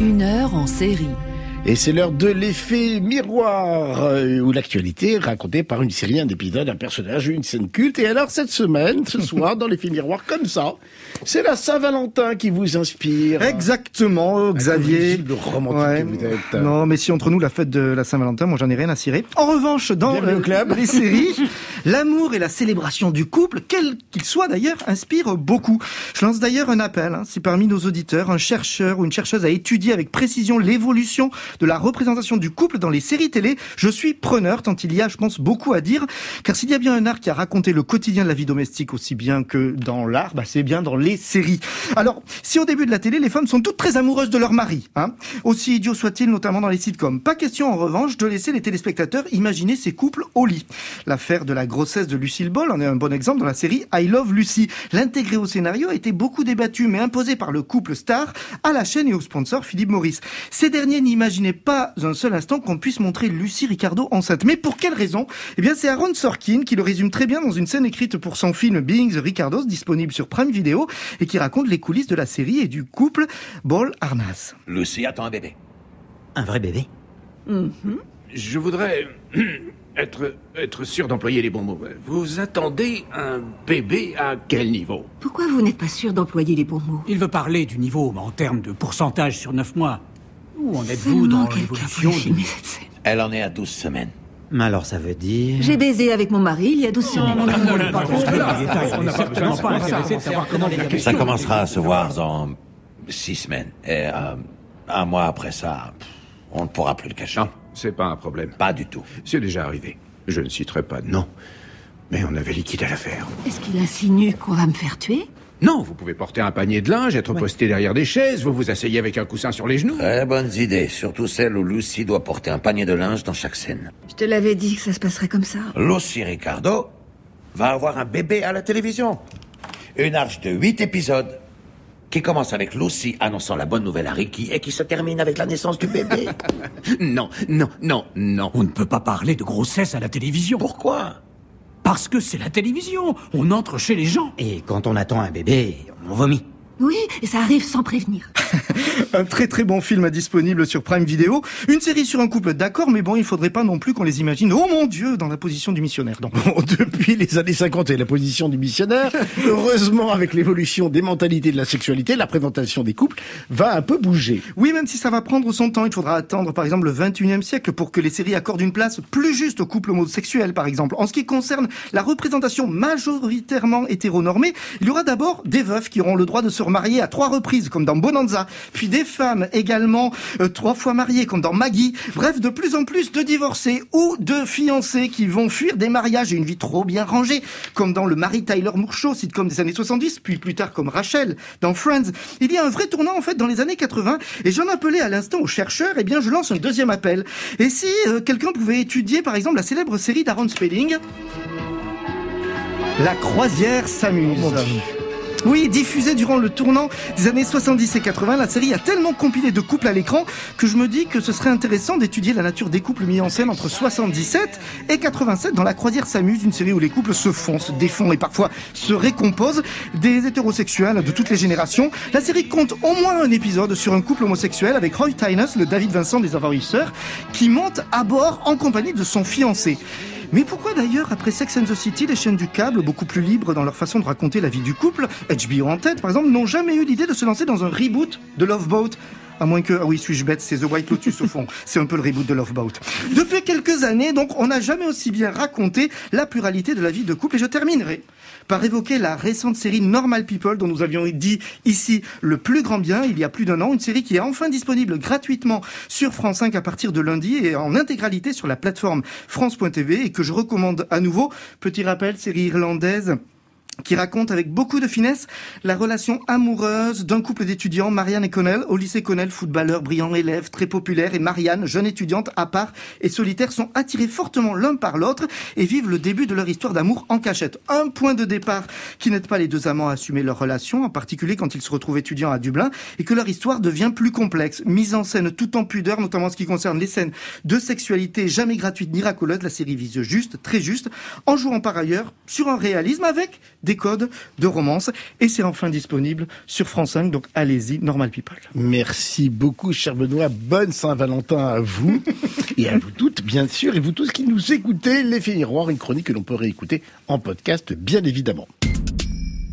Une heure en série. Et c'est l'heure de l'effet miroir, euh, où l'actualité est racontée par une série, un épisode, un personnage, une scène culte. Et alors, cette semaine, ce soir, dans l'effet miroir, comme ça, c'est la Saint-Valentin qui vous inspire. Exactement, Xavier. Le romantique Ouais. que vous êtes. Non, mais si entre nous, la fête de la Saint-Valentin, moi j'en ai rien à cirer. En revanche, dans club. les séries, l'amour et la célébration du couple, quel qu'il soit d'ailleurs, inspirent beaucoup. Je lance d'ailleurs un appel, hein, si parmi nos auditeurs, un chercheur ou une chercheuse a étudié avec précision l'évolution de la représentation du couple dans les séries télé, je suis preneur, tant il y a, je pense, beaucoup à dire. Car s'il y a bien un art qui a raconté le quotidien de la vie domestique aussi bien que dans l'art, bah, c'est bien dans les séries. Alors, si au début de la télé, les femmes sont toutes très amoureuses de leur mari, hein, aussi idiot soit-il, notamment dans les sitcoms, pas question en revanche de laisser les téléspectateurs imaginer ces couples au lit. L'affaire de la grossesse de Lucille Ball en est un bon exemple dans la série I Love Lucy. L'intégrer au scénario a été beaucoup débattu, mais imposé par le couple star à la chaîne et au sponsor Philippe Maurice. Ces derniers n'imaginaient pas un seul instant qu'on puisse montrer Lucie Ricardo enceinte. Mais pour quelle raison? Eh bien, c'est Aaron Sorkin qui le résume très bien dans une scène écrite pour son film Being the Ricardos, disponible sur Prime Video, et qui raconte les coulisses de la série et du couple Ball Arnas. Lucie attend un bébé. Un vrai bébé? Je voudrais être, être sûr d'employer les bons mots. Vous attendez un bébé à quel niveau? Pourquoi vous n'êtes pas sûr d'employer les bons mots? Il veut parler du niveau, mais en termes de pourcentage sur 9 mois. Où en êtes-vous dans quelqu'un l'évolution scène. Elle en est à 12 semaines. Mais alors ça veut dire... J'ai baisé avec mon mari il y a 12 semaines. non, non, non, non, pas. On certainement pas intéressé de savoir comment Ça commencera à se voir dans 6 semaines. Et euh, un mois après ça, on ne pourra plus le cacher. Non, c'est pas un problème. Pas du tout. C'est déjà arrivé. Je ne citerai pas de nom. Mais on avait liquidé l'affaire. Est-ce qu'il insinue qu'on va me faire tuer? Non, vous pouvez porter un panier de linge, être posté derrière des chaises, vous vous asseyez avec un coussin sur les genoux. Très bonnes idées, surtout celle où Lucy doit porter un panier de linge dans chaque scène. Je te l'avais dit que ça se passerait comme ça. Lucy Ricardo va avoir un bébé à la télévision. Une arche de 8 épisodes qui commence avec Lucy annonçant la bonne nouvelle à Ricky et qui se termine avec la naissance du bébé. Non, non, non, non. On ne peut pas parler de grossesse à la télévision. Pourquoi? Parce que c'est la télévision. On entre chez les gens. Et quand on attend un bébé, on vomit. Oui, et ça arrive sans prévenir. Un très très bon film disponible sur Prime Video. Une série sur un couple, d'accord, mais bon, il faudrait pas non plus qu'on les imagine, oh mon dieu, dans la position du missionnaire. Donc. Bon, depuis les années 50 et la position du missionnaire, heureusement, avec l'évolution des mentalités de la sexualité, la présentation des couples va un peu bouger. Oui, même si ça va prendre son temps, il faudra attendre par exemple le 21e siècle pour que les séries accordent une place plus juste aux couples homosexuels par exemple. En ce qui concerne la représentation majoritairement hétéronormée, il y aura d'abord des veufs qui auront le droit de se remarier à trois reprises comme dans Bonanza, puis des femmes également euh, trois fois mariées comme dans Maggie. Bref, de plus en plus de divorcés ou de fiancés qui vont fuir des mariages et une vie trop bien rangée comme dans le Mary Tyler Moore sitcom des années 70, puis plus tard comme Rachel dans Friends. Il y a un vrai tournant en fait dans les années 80 et j'en appelais à l'instant aux chercheurs, et bien je lance un deuxième appel. Et si euh, quelqu'un pouvait étudier par exemple la célèbre série d'Aaron Spelling? La croisière s'amuse. Oui, diffusée durant le tournant des années 70 et 80, la série a tellement compilé de couples à l'écran que je me dis que ce serait intéressant d'étudier la nature des couples mis en scène entre 77 et 87 dans La Croisière s'amuse, une série où les couples se font, se défont et parfois se récomposent, des hétérosexuels de toutes les générations. La série compte au moins un épisode sur un couple homosexuel avec Roy Tynes, le David Vincent des Envahisseurs, qui monte à bord en compagnie de son fiancé. Mais pourquoi d'ailleurs, après Sex and the City, les chaînes du câble, beaucoup plus libres dans leur façon de raconter la vie du couple, HBO en tête par exemple, n'ont jamais eu l'idée de se lancer dans un reboot de Love Boat? À moins que, ah oui, suis-je bête, c'est The White Lotus au fond. C'est un peu le reboot de Love Boat. Depuis quelques années, donc, on n'a jamais aussi bien raconté la pluralité de la vie de couple. Et je terminerai par évoquer la récente série Normal People dont nous avions dit ici le plus grand bien il y a plus d'un an. Une série qui est enfin disponible gratuitement sur France 5 à partir de lundi et en intégralité sur la plateforme France.tv et que je recommande à nouveau. Petit rappel, série irlandaise qui raconte avec beaucoup de finesse la relation amoureuse d'un couple d'étudiants, Marianne et Connell, au lycée Connell, footballeur, brillant élève, très populaire, et Marianne, jeune étudiante à part et solitaire, sont attirés fortement l'un par l'autre et vivent le début de leur histoire d'amour en cachette. Un point de départ qui n'aide pas les deux amants à assumer leur relation, en particulier quand ils se retrouvent étudiants à Dublin, et que leur histoire devient plus complexe. Mise en scène tout en pudeur, notamment en ce qui concerne les scènes de sexualité jamais gratuite, miraculeuse, la série vise juste, très juste, en jouant par ailleurs sur un réalisme avec des codes de romance. Et c'est enfin disponible sur France 5, donc allez-y, Normal People. Merci beaucoup, cher Benoît. Bonne Saint-Valentin à vous et à vous toutes, bien sûr, et vous tous qui nous écoutez. L'effet miroir, une chronique que l'on peut réécouter en podcast, bien évidemment.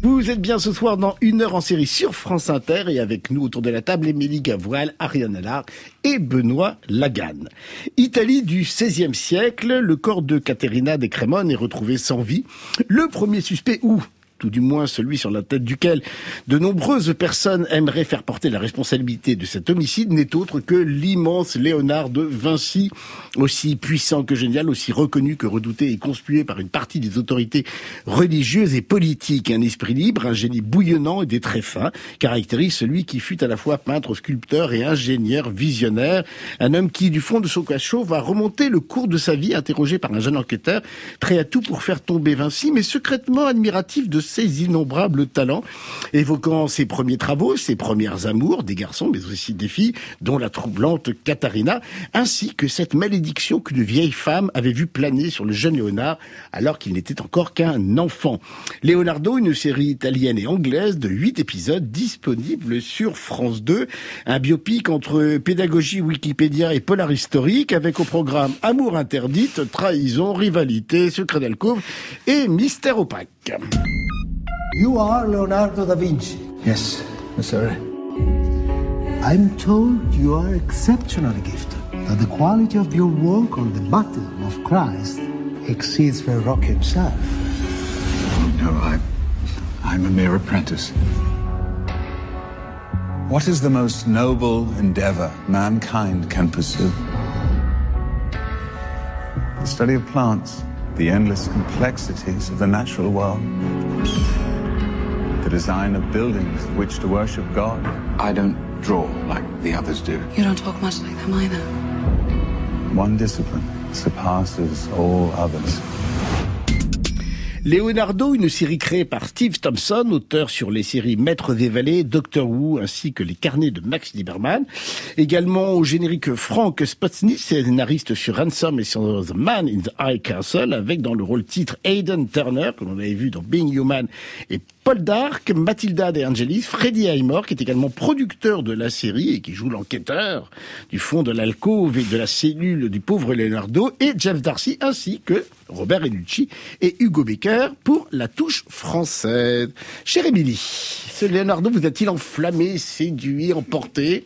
Vous êtes bien ce soir dans une heure en série sur France Inter et avec nous autour de la table Émilie Gavoil, Ariane Allard et Benoît Laganne. Italie du XVIe siècle, le corps de Caterina de Cremone est retrouvé sans vie. Le premier suspect, ou tout du moins celui sur la tête duquel de nombreuses personnes aimeraient faire porter la responsabilité de cet homicide, n'est autre que l'immense Léonard de Vinci, aussi puissant que génial, aussi reconnu que redouté et conspué par une partie des autorités religieuses et politiques. Un esprit libre, un génie bouillonnant et des traits fins, caractérise celui qui fut à la fois peintre, sculpteur et ingénieur visionnaire. Un homme qui, du fond de son cachot, va remonter le cours de sa vie, interrogé par un jeune enquêteur, prêt à tout pour faire tomber Vinci, mais secrètement admiratif de ses innombrables talents, évoquant ses premiers travaux, ses premières amours, des garçons, mais aussi des filles, dont la troublante Katharina, ainsi que cette malédiction qu'une vieille femme avait vu planer sur le jeune Léonard, alors qu'il n'était encore qu'un enfant. Leonardo, une série italienne et anglaise de huit épisodes disponible sur France 2, un biopic entre pédagogie Wikipédia et polar historique, avec au programme Amour interdite, trahison, rivalité, secret d'alcôve et mystère opaque. You are Leonardo da Vinci. Yes, sir. I'm told you are exceptionally gifted, that the quality of your work on the baptism of Christ exceeds Verrocchio himself. Oh, no, I, I'm a mere apprentice. What is the most noble endeavor mankind can pursue? The study of plants, the endless complexities of the natural world, the design of buildings which to worship God. I don't draw like the others do. You don't talk much like them either. One discipline surpasses all others. Leonardo, une série créée par Steve Thompson, auteur sur les séries Maître des Vallées, Doctor Who, ainsi que les carnets de Max Lieberman. Également au générique Frank Spotsny, scénariste sur Ransom et sur The Man in the High Castle, avec dans le rôle titre Aidan Turner, que l'on avait vu dans Being Human, et Paul Dark, Matilda De Angelis, Freddie Highmore, qui est également producteur de la série et qui joue l'enquêteur du fond de l'alcôve et de la cellule du pauvre Leonardo, et Jeff Darcy, ainsi que Robert Enucci et Hugo Becker pour la touche française. Chère Émilie, ce Leonardo vous a-t-il enflammé, séduit, emporté?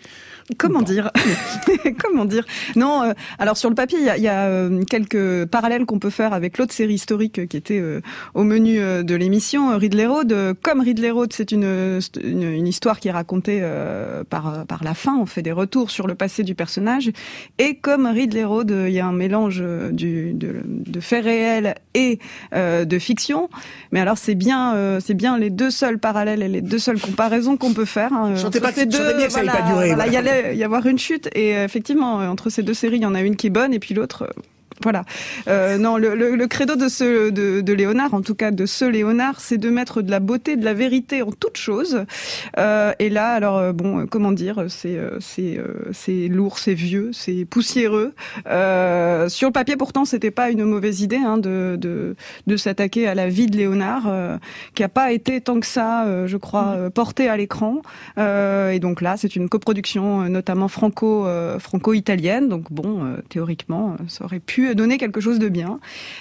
Comment dire Comment dire Non, euh, alors sur le papier, il y a, y a euh, quelques parallèles qu'on peut faire avec l'autre série historique euh, qui était euh, au menu euh, de l'émission, Ridley Road. Euh, Comme Ridley Road, c'est une, une, une histoire qui est racontée euh, par, par la fin, on fait des retours sur le passé du personnage. Et comme Ridley Road, euh, il y a un mélange euh, du, de, de faits réels et euh, de fiction. Mais alors c'est bien, euh, c'est bien les deux seuls parallèles et les deux seules comparaisons qu'on peut faire. hein, pas que- ces chantez deux, bien que ça pas durer, voilà, voilà. il y y avoir une chute et euh, effectivement euh, entre ces deux séries, il y en a une qui est bonne et puis l'autre. Voilà. Euh, non, le, le, le credo de ce de, de Léonard, en tout cas de ce Léonard, c'est de mettre de la beauté, de la vérité en toute chose. Euh, et là, alors euh, bon, euh, comment dire, c'est euh, c'est c'est lourd, c'est vieux, c'est poussiéreux. Euh, sur le papier, pourtant, c'était pas une mauvaise idée hein, de de, de s'attaquer à la vie de Léonard, qui a pas été tant que ça, je crois, euh, porté à l'écran. Euh, et donc là, c'est une coproduction, notamment franco euh, franco-italienne. Donc bon, euh, théoriquement, ça aurait pu donner quelque chose de bien.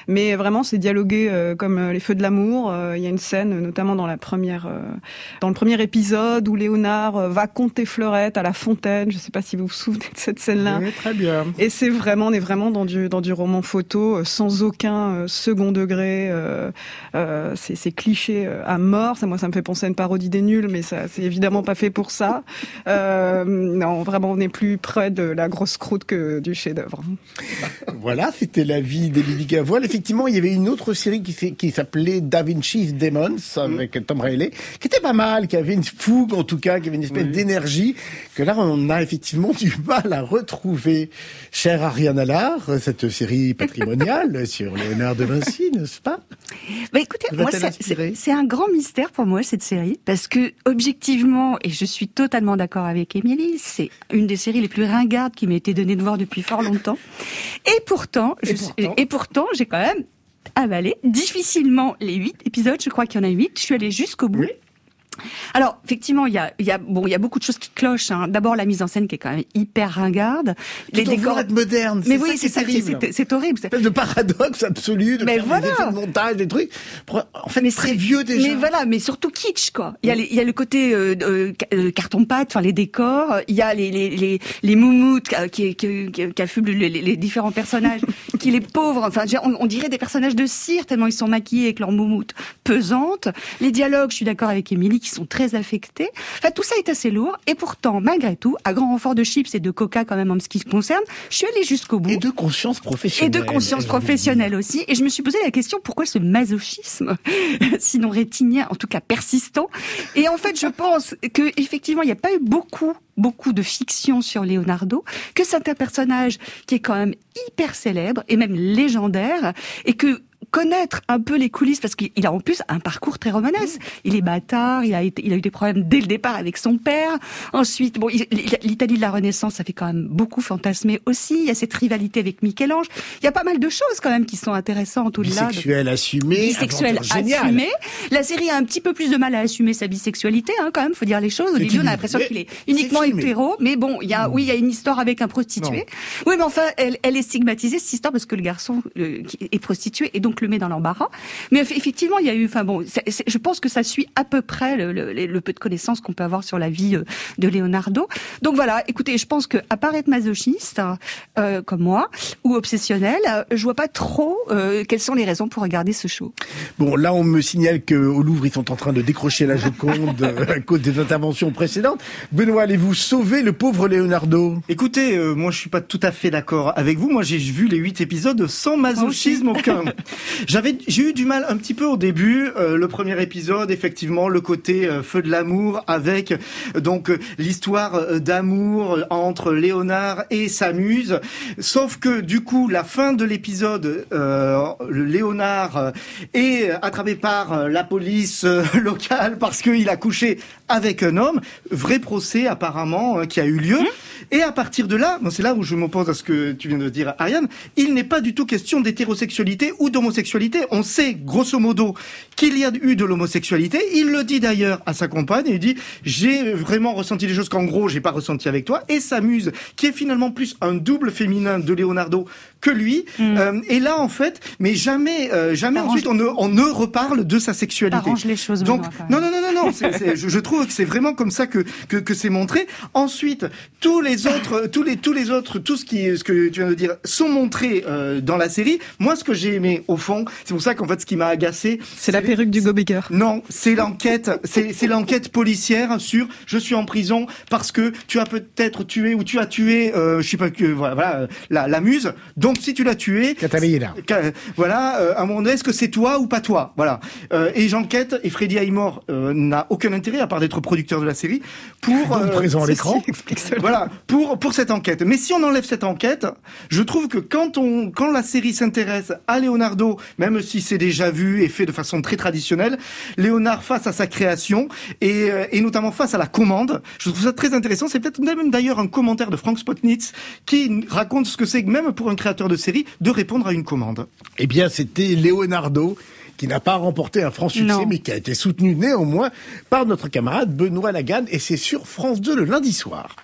Mais vraiment, c'est dialogué euh, comme euh, les feux de l'amour. Euh, Il y a une scène, notamment dans la première, euh, dans le premier épisode, où Léonard va compter Fleurette à la fontaine. Je ne sais pas si vous vous souvenez de cette scène-là. Oui, très bien. Et c'est vraiment, on est vraiment dans du dans du roman photo, sans aucun second degré. Euh, euh, c'est c'est cliché à mort. Ça, moi, ça me fait penser à une parodie des nuls, mais ça, c'est évidemment pas fait pour ça. Euh, non, vraiment, on est plus près de la grosse croûte que du chef-d'œuvre. Voilà, c'était la vie d'Emily Gavoil. Effectivement, il y avait une autre série qui, s'appelait Da Vinci's Demons avec Tom Riley, qui était pas mal, qui avait une fougue en tout cas, qui avait une espèce d'énergie que là on a effectivement du mal à retrouver. Cher Ariane Allard, cette série patrimoniale sur Léonard de Vinci, n'est-ce pas? Bah écoutez, moi c'est un grand mystère pour moi cette série parce que objectivement et je suis totalement d'accord avec Émilie, c'est une des séries les plus ringardes qui m'a été donnée de voir depuis fort longtemps. Et pourtant, et pourtant, j'ai quand même avalé difficilement les huit épisodes. Je crois qu'il y en a huit. Je suis allée jusqu'au bout. Alors, effectivement, il y a, y a, bon, il y a beaucoup de choses qui clochent. Hein. D'abord, la mise en scène qui est quand même hyper ringarde. Tout en voulant être moderne. Mais c'est oui, c'est terrible. c'est- c'est horrible. espèce de paradoxe absolu de Mais faire voilà. des effets de montage, des trucs. En fait, très vieux déjà. Mais voilà, mais surtout kitsch quoi. Il y a, les- il y a le côté euh, euh, euh, carton pâte, enfin les décors. Il y a les les les, les moumoutes euh, qui qui qui, qui affublent les, les différents personnages, qui les pauvres. Enfin, on dirait des personnages de cire tellement ils sont maquillés avec leurs moumoutes pesantes. Les dialogues, je suis d'accord avec Émilie, qui sont très affectés. Enfin, tout ça est assez lourd. Et pourtant, malgré tout, à grand renfort de chips et de coca quand même en ce qui se concerne, je suis allée jusqu'au bout. Et de conscience Et professionnelle. de conscience professionnelle aussi. Et je me suis posé la question pourquoi ce masochisme, sinon rétinien, en tout cas persistant? Et en fait, je pense que effectivement, il n'y a pas eu beaucoup beaucoup de fiction sur Leonardo, que c'est un personnage qui est quand même hyper célèbre et même légendaire, et que connaître un peu les coulisses parce qu'il a en plus un parcours très romanesque. Il est bâtard, il a été, il a eu des problèmes dès le départ avec son père. Ensuite, bon, l'Italie de la Renaissance, ça fait quand même beaucoup fantasmer aussi. Il y a cette rivalité avec Michel-Ange. Il y a pas mal de choses quand même qui sont intéressantes au-delà. de- Bisexuel assumé, bisexuel assumé. La série a un petit peu plus de mal à assumer sa bisexualité, hein, quand même, faut dire les choses. Au début, on a l'impression qu'il est uniquement hétéro, mais bon, il y a, oui, il y a une histoire avec un prostitué. Oui, mais enfin, elle, elle est stigmatisée cette histoire parce que le garçon le- qui est prostitué et donc le met dans l'embarras. Mais eff- effectivement, il y a eu, enfin bon, c'est- c'est- je pense que ça suit à peu près le, le- le peu de connaissances qu'on peut avoir sur la vie euh, de Leonardo. Donc voilà, écoutez, je pense que à part être masochiste, euh, comme moi, ou obsessionnel, euh, je vois pas trop euh, quelles sont les raisons pour regarder ce show. Bon, là, on me signale qu'au Louvre, ils sont en train de décrocher la Joconde à cause des interventions précédentes. Benoît, allez-vous sauver le pauvre Leonardo? Écoutez, euh, moi je suis pas tout à fait d'accord avec vous. Moi j'ai vu les huit épisodes sans masochisme aucun. J'avais, j'ai eu du mal un petit peu au début. euh, le premier épisode, effectivement, le côté euh, feu de l'amour avec euh, donc euh, l'histoire euh, d'amour entre Léonard et sa muse. Sauf que du coup, la fin de l'épisode, euh, le Léonard est attrapé par la police locale parce qu'il a couché avec un homme. Vrai procès apparemment qui a eu lieu. Et à partir de là, bon, c'est là où je m'oppose à ce que tu viens de dire, Ariane, il n'est pas du tout question d'hétérosexualité ou d'homosexualité. On sait, grosso modo, qu'il y a eu de l'homosexualité. Il le dit d'ailleurs à sa compagne, il dit, j'ai vraiment ressenti les choses qu'en gros, j'ai pas ressenti avec toi. Et sa muse, qui est finalement plus un double féminin de Leonardo que lui. Euh, et là, en fait, mais jamais, euh, jamais Arrange- ensuite on ne, on ne reparle de sa sexualité. Arrange les choses, Donc, Benoît, non, non, non, non, non. je, je trouve que c'est vraiment comme ça que que, que c'est montré. Ensuite, tous les autres, tous les tous les autres, tout ce qui, ce que tu viens de dire, sont montrés euh, dans la série. Moi, ce que j'ai aimé au fond, c'est pour ça qu'en fait, ce qui m'a agacé, C'est la perruque du Baker. non, c'est l'enquête, c'est l'enquête policière sur je suis en prison parce que tu as peut-être tué ou tu as tué, euh, je sais pas que voilà, voilà, euh, la, la muse. Donc si tu l'as tué, Catalina. Ca- Voilà, euh, à un moment donné, est-ce que c'est toi ou pas toi? Voilà. Euh, et j'enquête, et Freddy euh, n'a aucun intérêt, à part d'être producteur de la série, pour... euh, Donc présent à l'écran. Voilà, pour, pour cette enquête. Mais si on enlève cette enquête, je trouve que quand, on, quand la série s'intéresse à Leonardo, même si c'est déjà vu et fait de façon très traditionnelle, Léonard face à sa création, et, euh, et notamment face à la commande, je trouve ça très intéressant. C'est peut-être même d'ailleurs un commentaire de Frank Spotnitz qui raconte ce que c'est, même pour un créateur de série, de répondre à une commande. Eh bien, c'était Leonardo qui n'a pas remporté un franc succès, Non. mais qui a été soutenu néanmoins par notre camarade Benoît Lagarde, et c'est sur France 2 le lundi soir.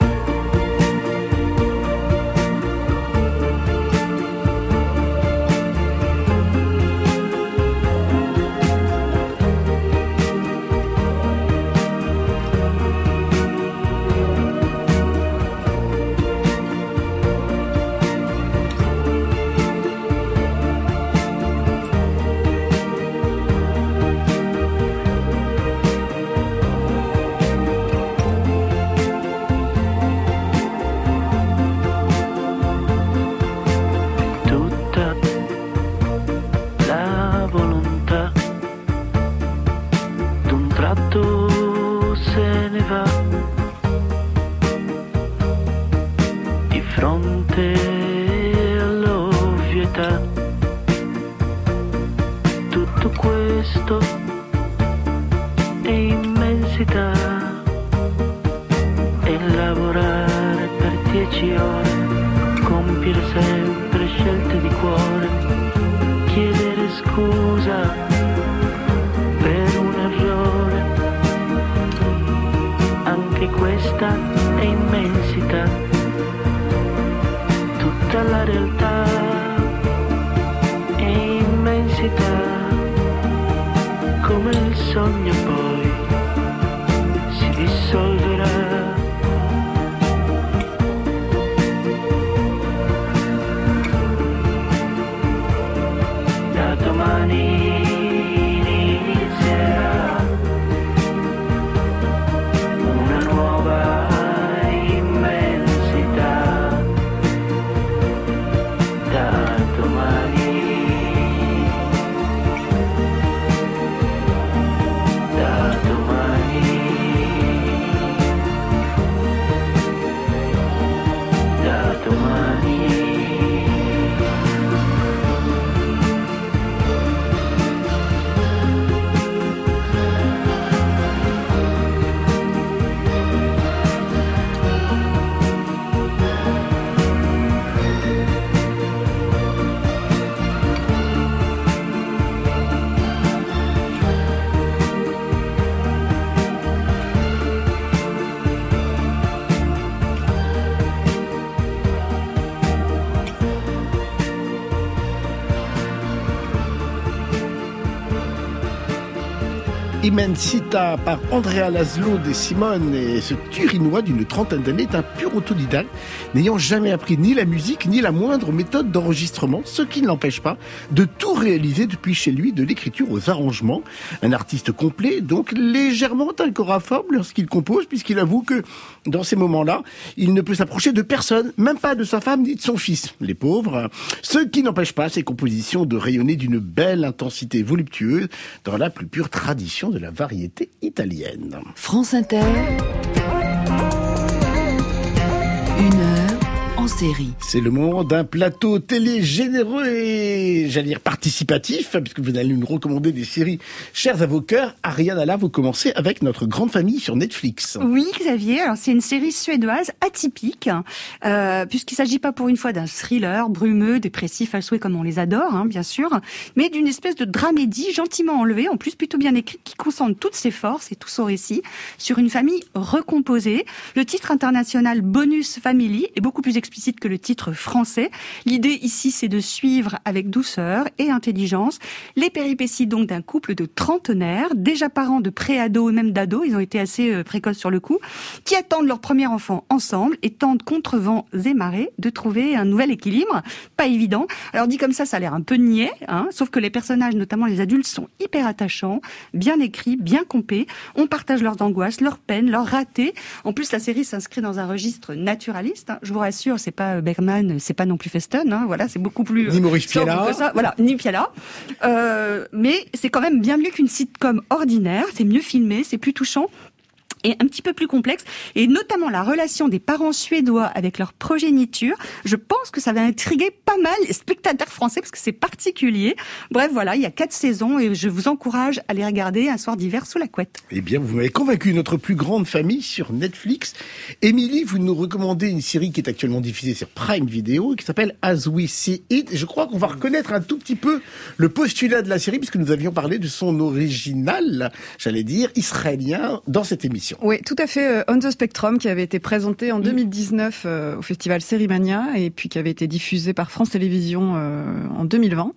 Immensita par Andrea Laszlo de Simone et ce Turinois d'une trentaine d'années est un pur autodidacte, n'ayant jamais appris ni la musique ni la moindre méthode d'enregistrement, ce qui ne l'empêche pas de tout réaliser depuis chez lui, de l'écriture aux arrangements. Un artiste complet, donc légèrement agoraphobe lorsqu'il compose, puisqu'il avoue que dans ces moments-là, il ne peut s'approcher de personne, même pas de sa femme ni de son fils, les pauvres. Ce qui n'empêche pas ses compositions de rayonner d'une belle intensité voluptueuse dans la plus pure tradition de la variété italienne. France Inter. Série. C'est le moment d'un plateau télé généreux et, j'allais dire, participatif, puisque vous allez nous recommander des séries chères à vos cœurs. Ariane, là, vous commencez avec notre grande famille sur Netflix. Oui, Xavier. Alors, c'est une série suédoise atypique, euh, puisqu'il s'agit pas pour une fois d'un thriller brumeux, dépressif à souhait comme on les adore, hein, bien sûr, mais d'une espèce de dramédie gentiment enlevée, en plus plutôt bien écrite, qui concentre toutes ses forces et tout son récit sur une famille recomposée. Le titre international Bonus Family est beaucoup plus explicite que le titre français. L'idée ici, c'est de suivre avec douceur et intelligence les péripéties donc d'un couple de trentenaires, déjà parents de pré-ados et même d'ados, ils ont été assez euh, précoces sur le coup, qui attendent leur premier enfant ensemble et tentent contre vents et marées de trouver un nouvel équilibre. Pas évident. Alors dit comme ça, ça a l'air un peu niais, hein, sauf que les personnages, notamment les adultes, sont hyper attachants, bien écrits, bien compés. On partage leurs angoisses, leurs peines, leurs ratés. En plus, la série s'inscrit dans un registre naturaliste. hein. Je vous rassure, c'est pas Bergman, c'est pas non plus Feston. Hein, voilà, c'est beaucoup plus Ni Maurice ça. Voilà, ni Piala. Euh, mais c'est quand même bien mieux qu'une sitcom ordinaire. C'est mieux filmé, c'est plus touchant et un petit peu plus complexe, et notamment la relation des parents suédois avec leur progéniture. Je pense que ça va intriguer pas mal les spectateurs français parce que c'est particulier. Bref, voilà, il y a quatre saisons et je vous encourage à les regarder un soir d'hiver sous la couette. Eh bien, vous m'avez convaincu, notre plus grande famille sur Netflix. Émilie, vous nous recommandez une série qui est actuellement diffusée sur Prime Video qui s'appelle As We See It. Je crois qu'on va reconnaître un tout petit peu le postulat de la série puisque nous avions parlé de son original, j'allais dire, israélien dans cette émission. Oui, tout à fait. euh, On the Spectrum, qui avait été présenté en 2019 euh, au festival Sérimania et puis qui avait été diffusé par France Télévisions euh, en 2020.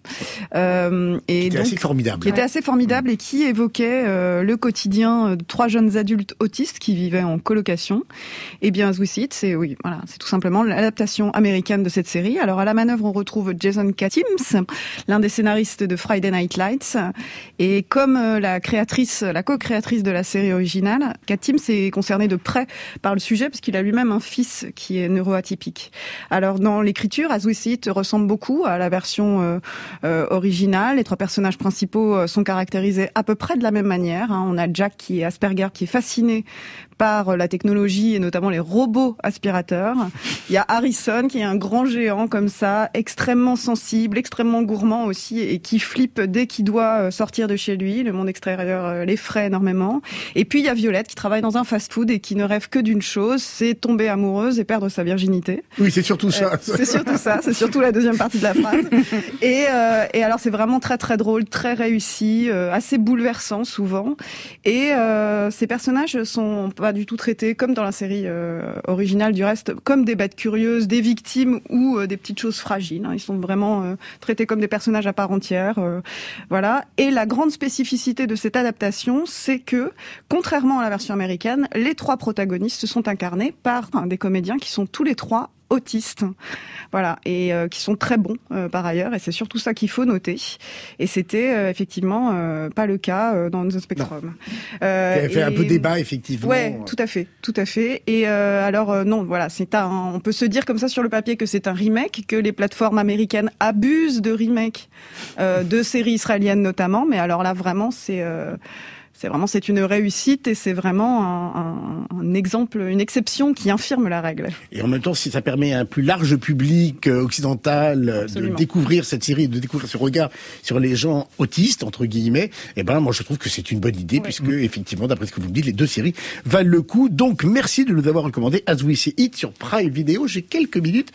Euh, et Qui était donc, assez formidable. Qui était assez formidable et qui évoquait le quotidien de trois jeunes adultes autistes qui vivaient en colocation. Et bien, As We See c'est oui, voilà, c'est tout simplement l'adaptation américaine de cette série. Alors à la manœuvre, on retrouve Jason Katims, l'un des scénaristes de Friday Night Lights. Et comme la créatrice, la co-créatrice de la série originale, Kat Tim s'est concerné de près par le sujet parce qu'il a lui-même un fils qui est neuroatypique. Alors dans l'écriture, As We ressemble beaucoup à la version euh, euh, originale. Les trois personnages principaux euh, sont caractérisés à peu près de la même manière. hein. On a Jack qui est Asperger, qui est fasciné par la technologie et notamment les robots aspirateurs. Il y a Harrison qui est un grand géant comme ça, extrêmement sensible, extrêmement gourmand aussi et qui flippe dès qu'il doit euh, sortir de chez lui. Le monde extérieur euh, l'effraie énormément. Et puis il y a Violette qui travaille dans un fast-food et qui ne rêve que d'une chose, c'est tomber amoureuse et perdre sa virginité. Oui, c'est surtout ça. Euh, c'est surtout ça, c'est surtout la deuxième partie de la phrase. Et, euh, et alors c'est vraiment très très drôle, très réussi, euh, assez bouleversant souvent. Et euh, ces personnages sont pas du tout traités comme dans la série euh, originale du reste, comme des bêtes curieuses, des victimes ou euh, des petites choses fragiles. hein. Ils sont vraiment euh, traités comme des personnages à part entière. voilà. Et la grande spécificité de cette adaptation, c'est que, contrairement à la version américaine, les trois protagonistes sont incarnés par des comédiens qui sont tous les trois autistes, voilà, et euh, qui sont très bons euh, par ailleurs, et c'est surtout ça qu'il faut noter. Et c'était euh, effectivement euh, pas le cas euh, dans The Spectrum. Euh, Qui avait fait un peu débat, effectivement. Ouais, tout à fait, tout à fait. Et euh, alors euh, non, voilà, c'est un. On peut se dire comme ça sur le papier que c'est un remake, que les plateformes américaines abusent de remakes euh, de séries israéliennes notamment. Mais alors là, vraiment, c'est. C'est vraiment c'est une réussite et c'est vraiment un, un- un exemple, une exception qui infirme la règle. Et en même temps, si ça permet à un plus large public euh, occidental euh, de découvrir cette série, de découvrir ce regard sur les gens autistes entre guillemets, eh ben moi je trouve que c'est une bonne idée puisque effectivement, d'après ce que vous me dites, les deux séries valent le coup. Donc merci de nous avoir recommandé As We See It sur Prime Video. J'ai quelques minutes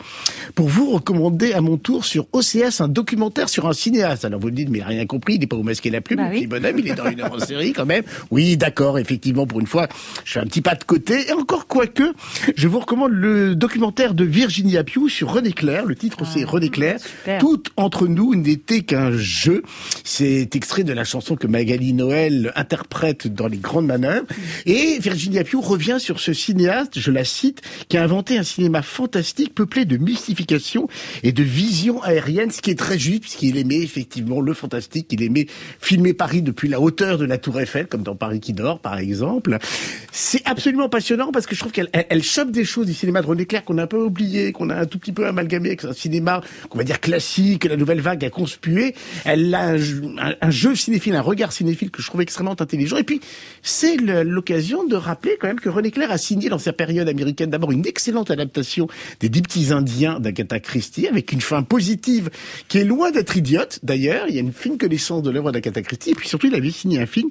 pour vous recommander à mon tour sur OCS un documentaire sur un cinéaste. Alors vous me dites mais il a rien compris, il n'est pas au masquer la plume, Bah oui. petit bonhomme, il est dans une série quand même. Oui, d'accord, effectivement, pour une fois, je fais un petit pas de côté. Et encore quoique, je vous recommande le documentaire de Virginia Pugh sur René Clair. Le titre c'est René Clair. super. Tout entre nous n'était qu'un jeu. C'est extrait de la chanson que Magali Noël interprète dans Les Grandes Manœuvres. Et Virginia Pugh revient sur ce cinéaste, je la cite, qui a inventé un cinéma fantastique peuplé de mystification et de visions aériennes, ce qui est très juste puisqu'il aimait effectivement le fantastique, il aimait filmer Paris depuis la hauteur de la Tour Eiffel, comme dans Paris qui dort, par exemple. C'est absolument passionnant parce que je trouve qu'elle elle, elle chope des choses du cinéma de René Clair qu'on a un peu oublié, qu'on a un tout petit peu amalgamé avec un cinéma qu'on va dire classique, que la nouvelle vague a conspué. Elle a un, un- jeu cinéphile, un regard cinéphile que je trouve extrêmement intelligent. Et puis, c'est l'occasion de rappeler quand même que René Clair a signé dans sa période américaine d'abord une excellente adaptation des dix petits indiens d'Agatha Christie avec une fin positive qui est loin d'être idiote. D'ailleurs, il y a une fine connaissance de l'œuvre d'Agatha Christie. Et puis surtout, il avait signé un film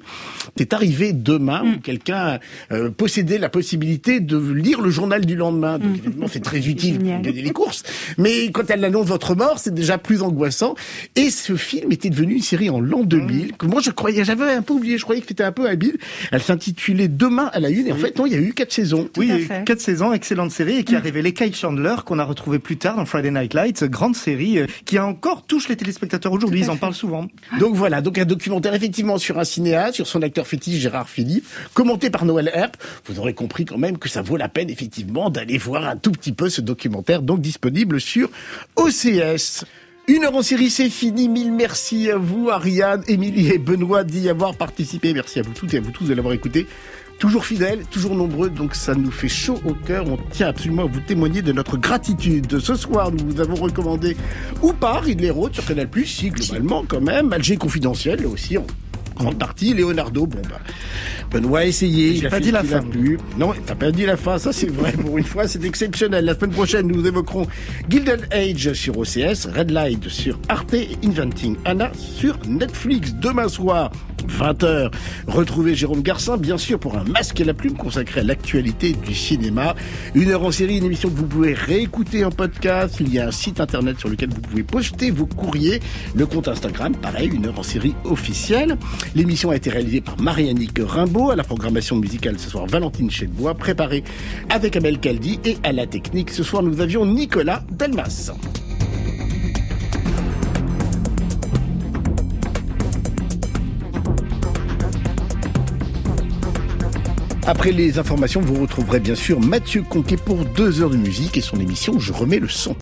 qui est arrivé demain où quelqu'un euh, possédait la possibilité de lire le journal du lendemain. Donc évidemment, c'est très utile pour gagner les courses. Mais quand elle annonce votre mort, c'est déjà plus angoissant. Et ce film était devenu une série en l'an 2000 que moi je croyais, j'avais un peu oublié, je croyais que c'était un peu habile. Elle s'intitulait Demain à la une. Et en fait, non, il y a eu quatre saisons. Oui, a eu quatre saisons, excellente série, et qui a révélé Kyle Chandler, qu'on a retrouvé plus tard dans Friday Night Lights, grande série, euh, qui a encore touche les téléspectateurs aujourd'hui, ils en parlent souvent. Donc voilà, donc un documentaire effectivement sur un cinéaste, sur son acteur fétiche Gérard Philippe, commenté par Noël Herp. Vous aurez compris quand même que ça vaut la peine effectivement d'aller voir un tout petit peu ce documentaire, donc disponible sur OCS. Une heure en série, c'est fini. Mille merci à vous, Ariane, Émilie et Benoît d'y avoir participé. Merci à vous toutes et à vous tous de l'avoir écouté. Toujours fidèles, toujours nombreux, donc ça nous fait chaud au cœur. On tient absolument à vous témoigner de notre gratitude. Ce soir, nous vous avons recommandé ou pas Ridley Road sur Canal+, si globalement quand même, Alger confidentiel là aussi en grande partie, Leonardo, bon bah, Benoît a essayé, il a pas dit la fin. pu. Non, t'as pas dit la fin, ça c'est vrai, pour une fois c'est exceptionnel. La semaine prochaine, nous évoquerons Gilded Age sur OCS, Red Light sur Arte et Inventing Anna sur Netflix. Demain soir, 20h, retrouvez Jérôme Garcin, bien sûr, pour un masque et la plume consacré à l'actualité du cinéma. Une heure en série, une émission que vous pouvez réécouter en podcast. Il y a un site internet sur lequel vous pouvez poster vos courriers. Le compte Instagram, pareil, une heure en série officielle. L'émission a été réalisée par Marianique Rimbaud. À la programmation musicale ce soir, Valentine Chedbois, préparée avec Amel Caldi. Et à la technique, ce soir, nous avions Nicolas Delmas. Après les informations, vous retrouverez bien sûr Mathieu Conquet pour deux heures de musique et son émission Je remets le son.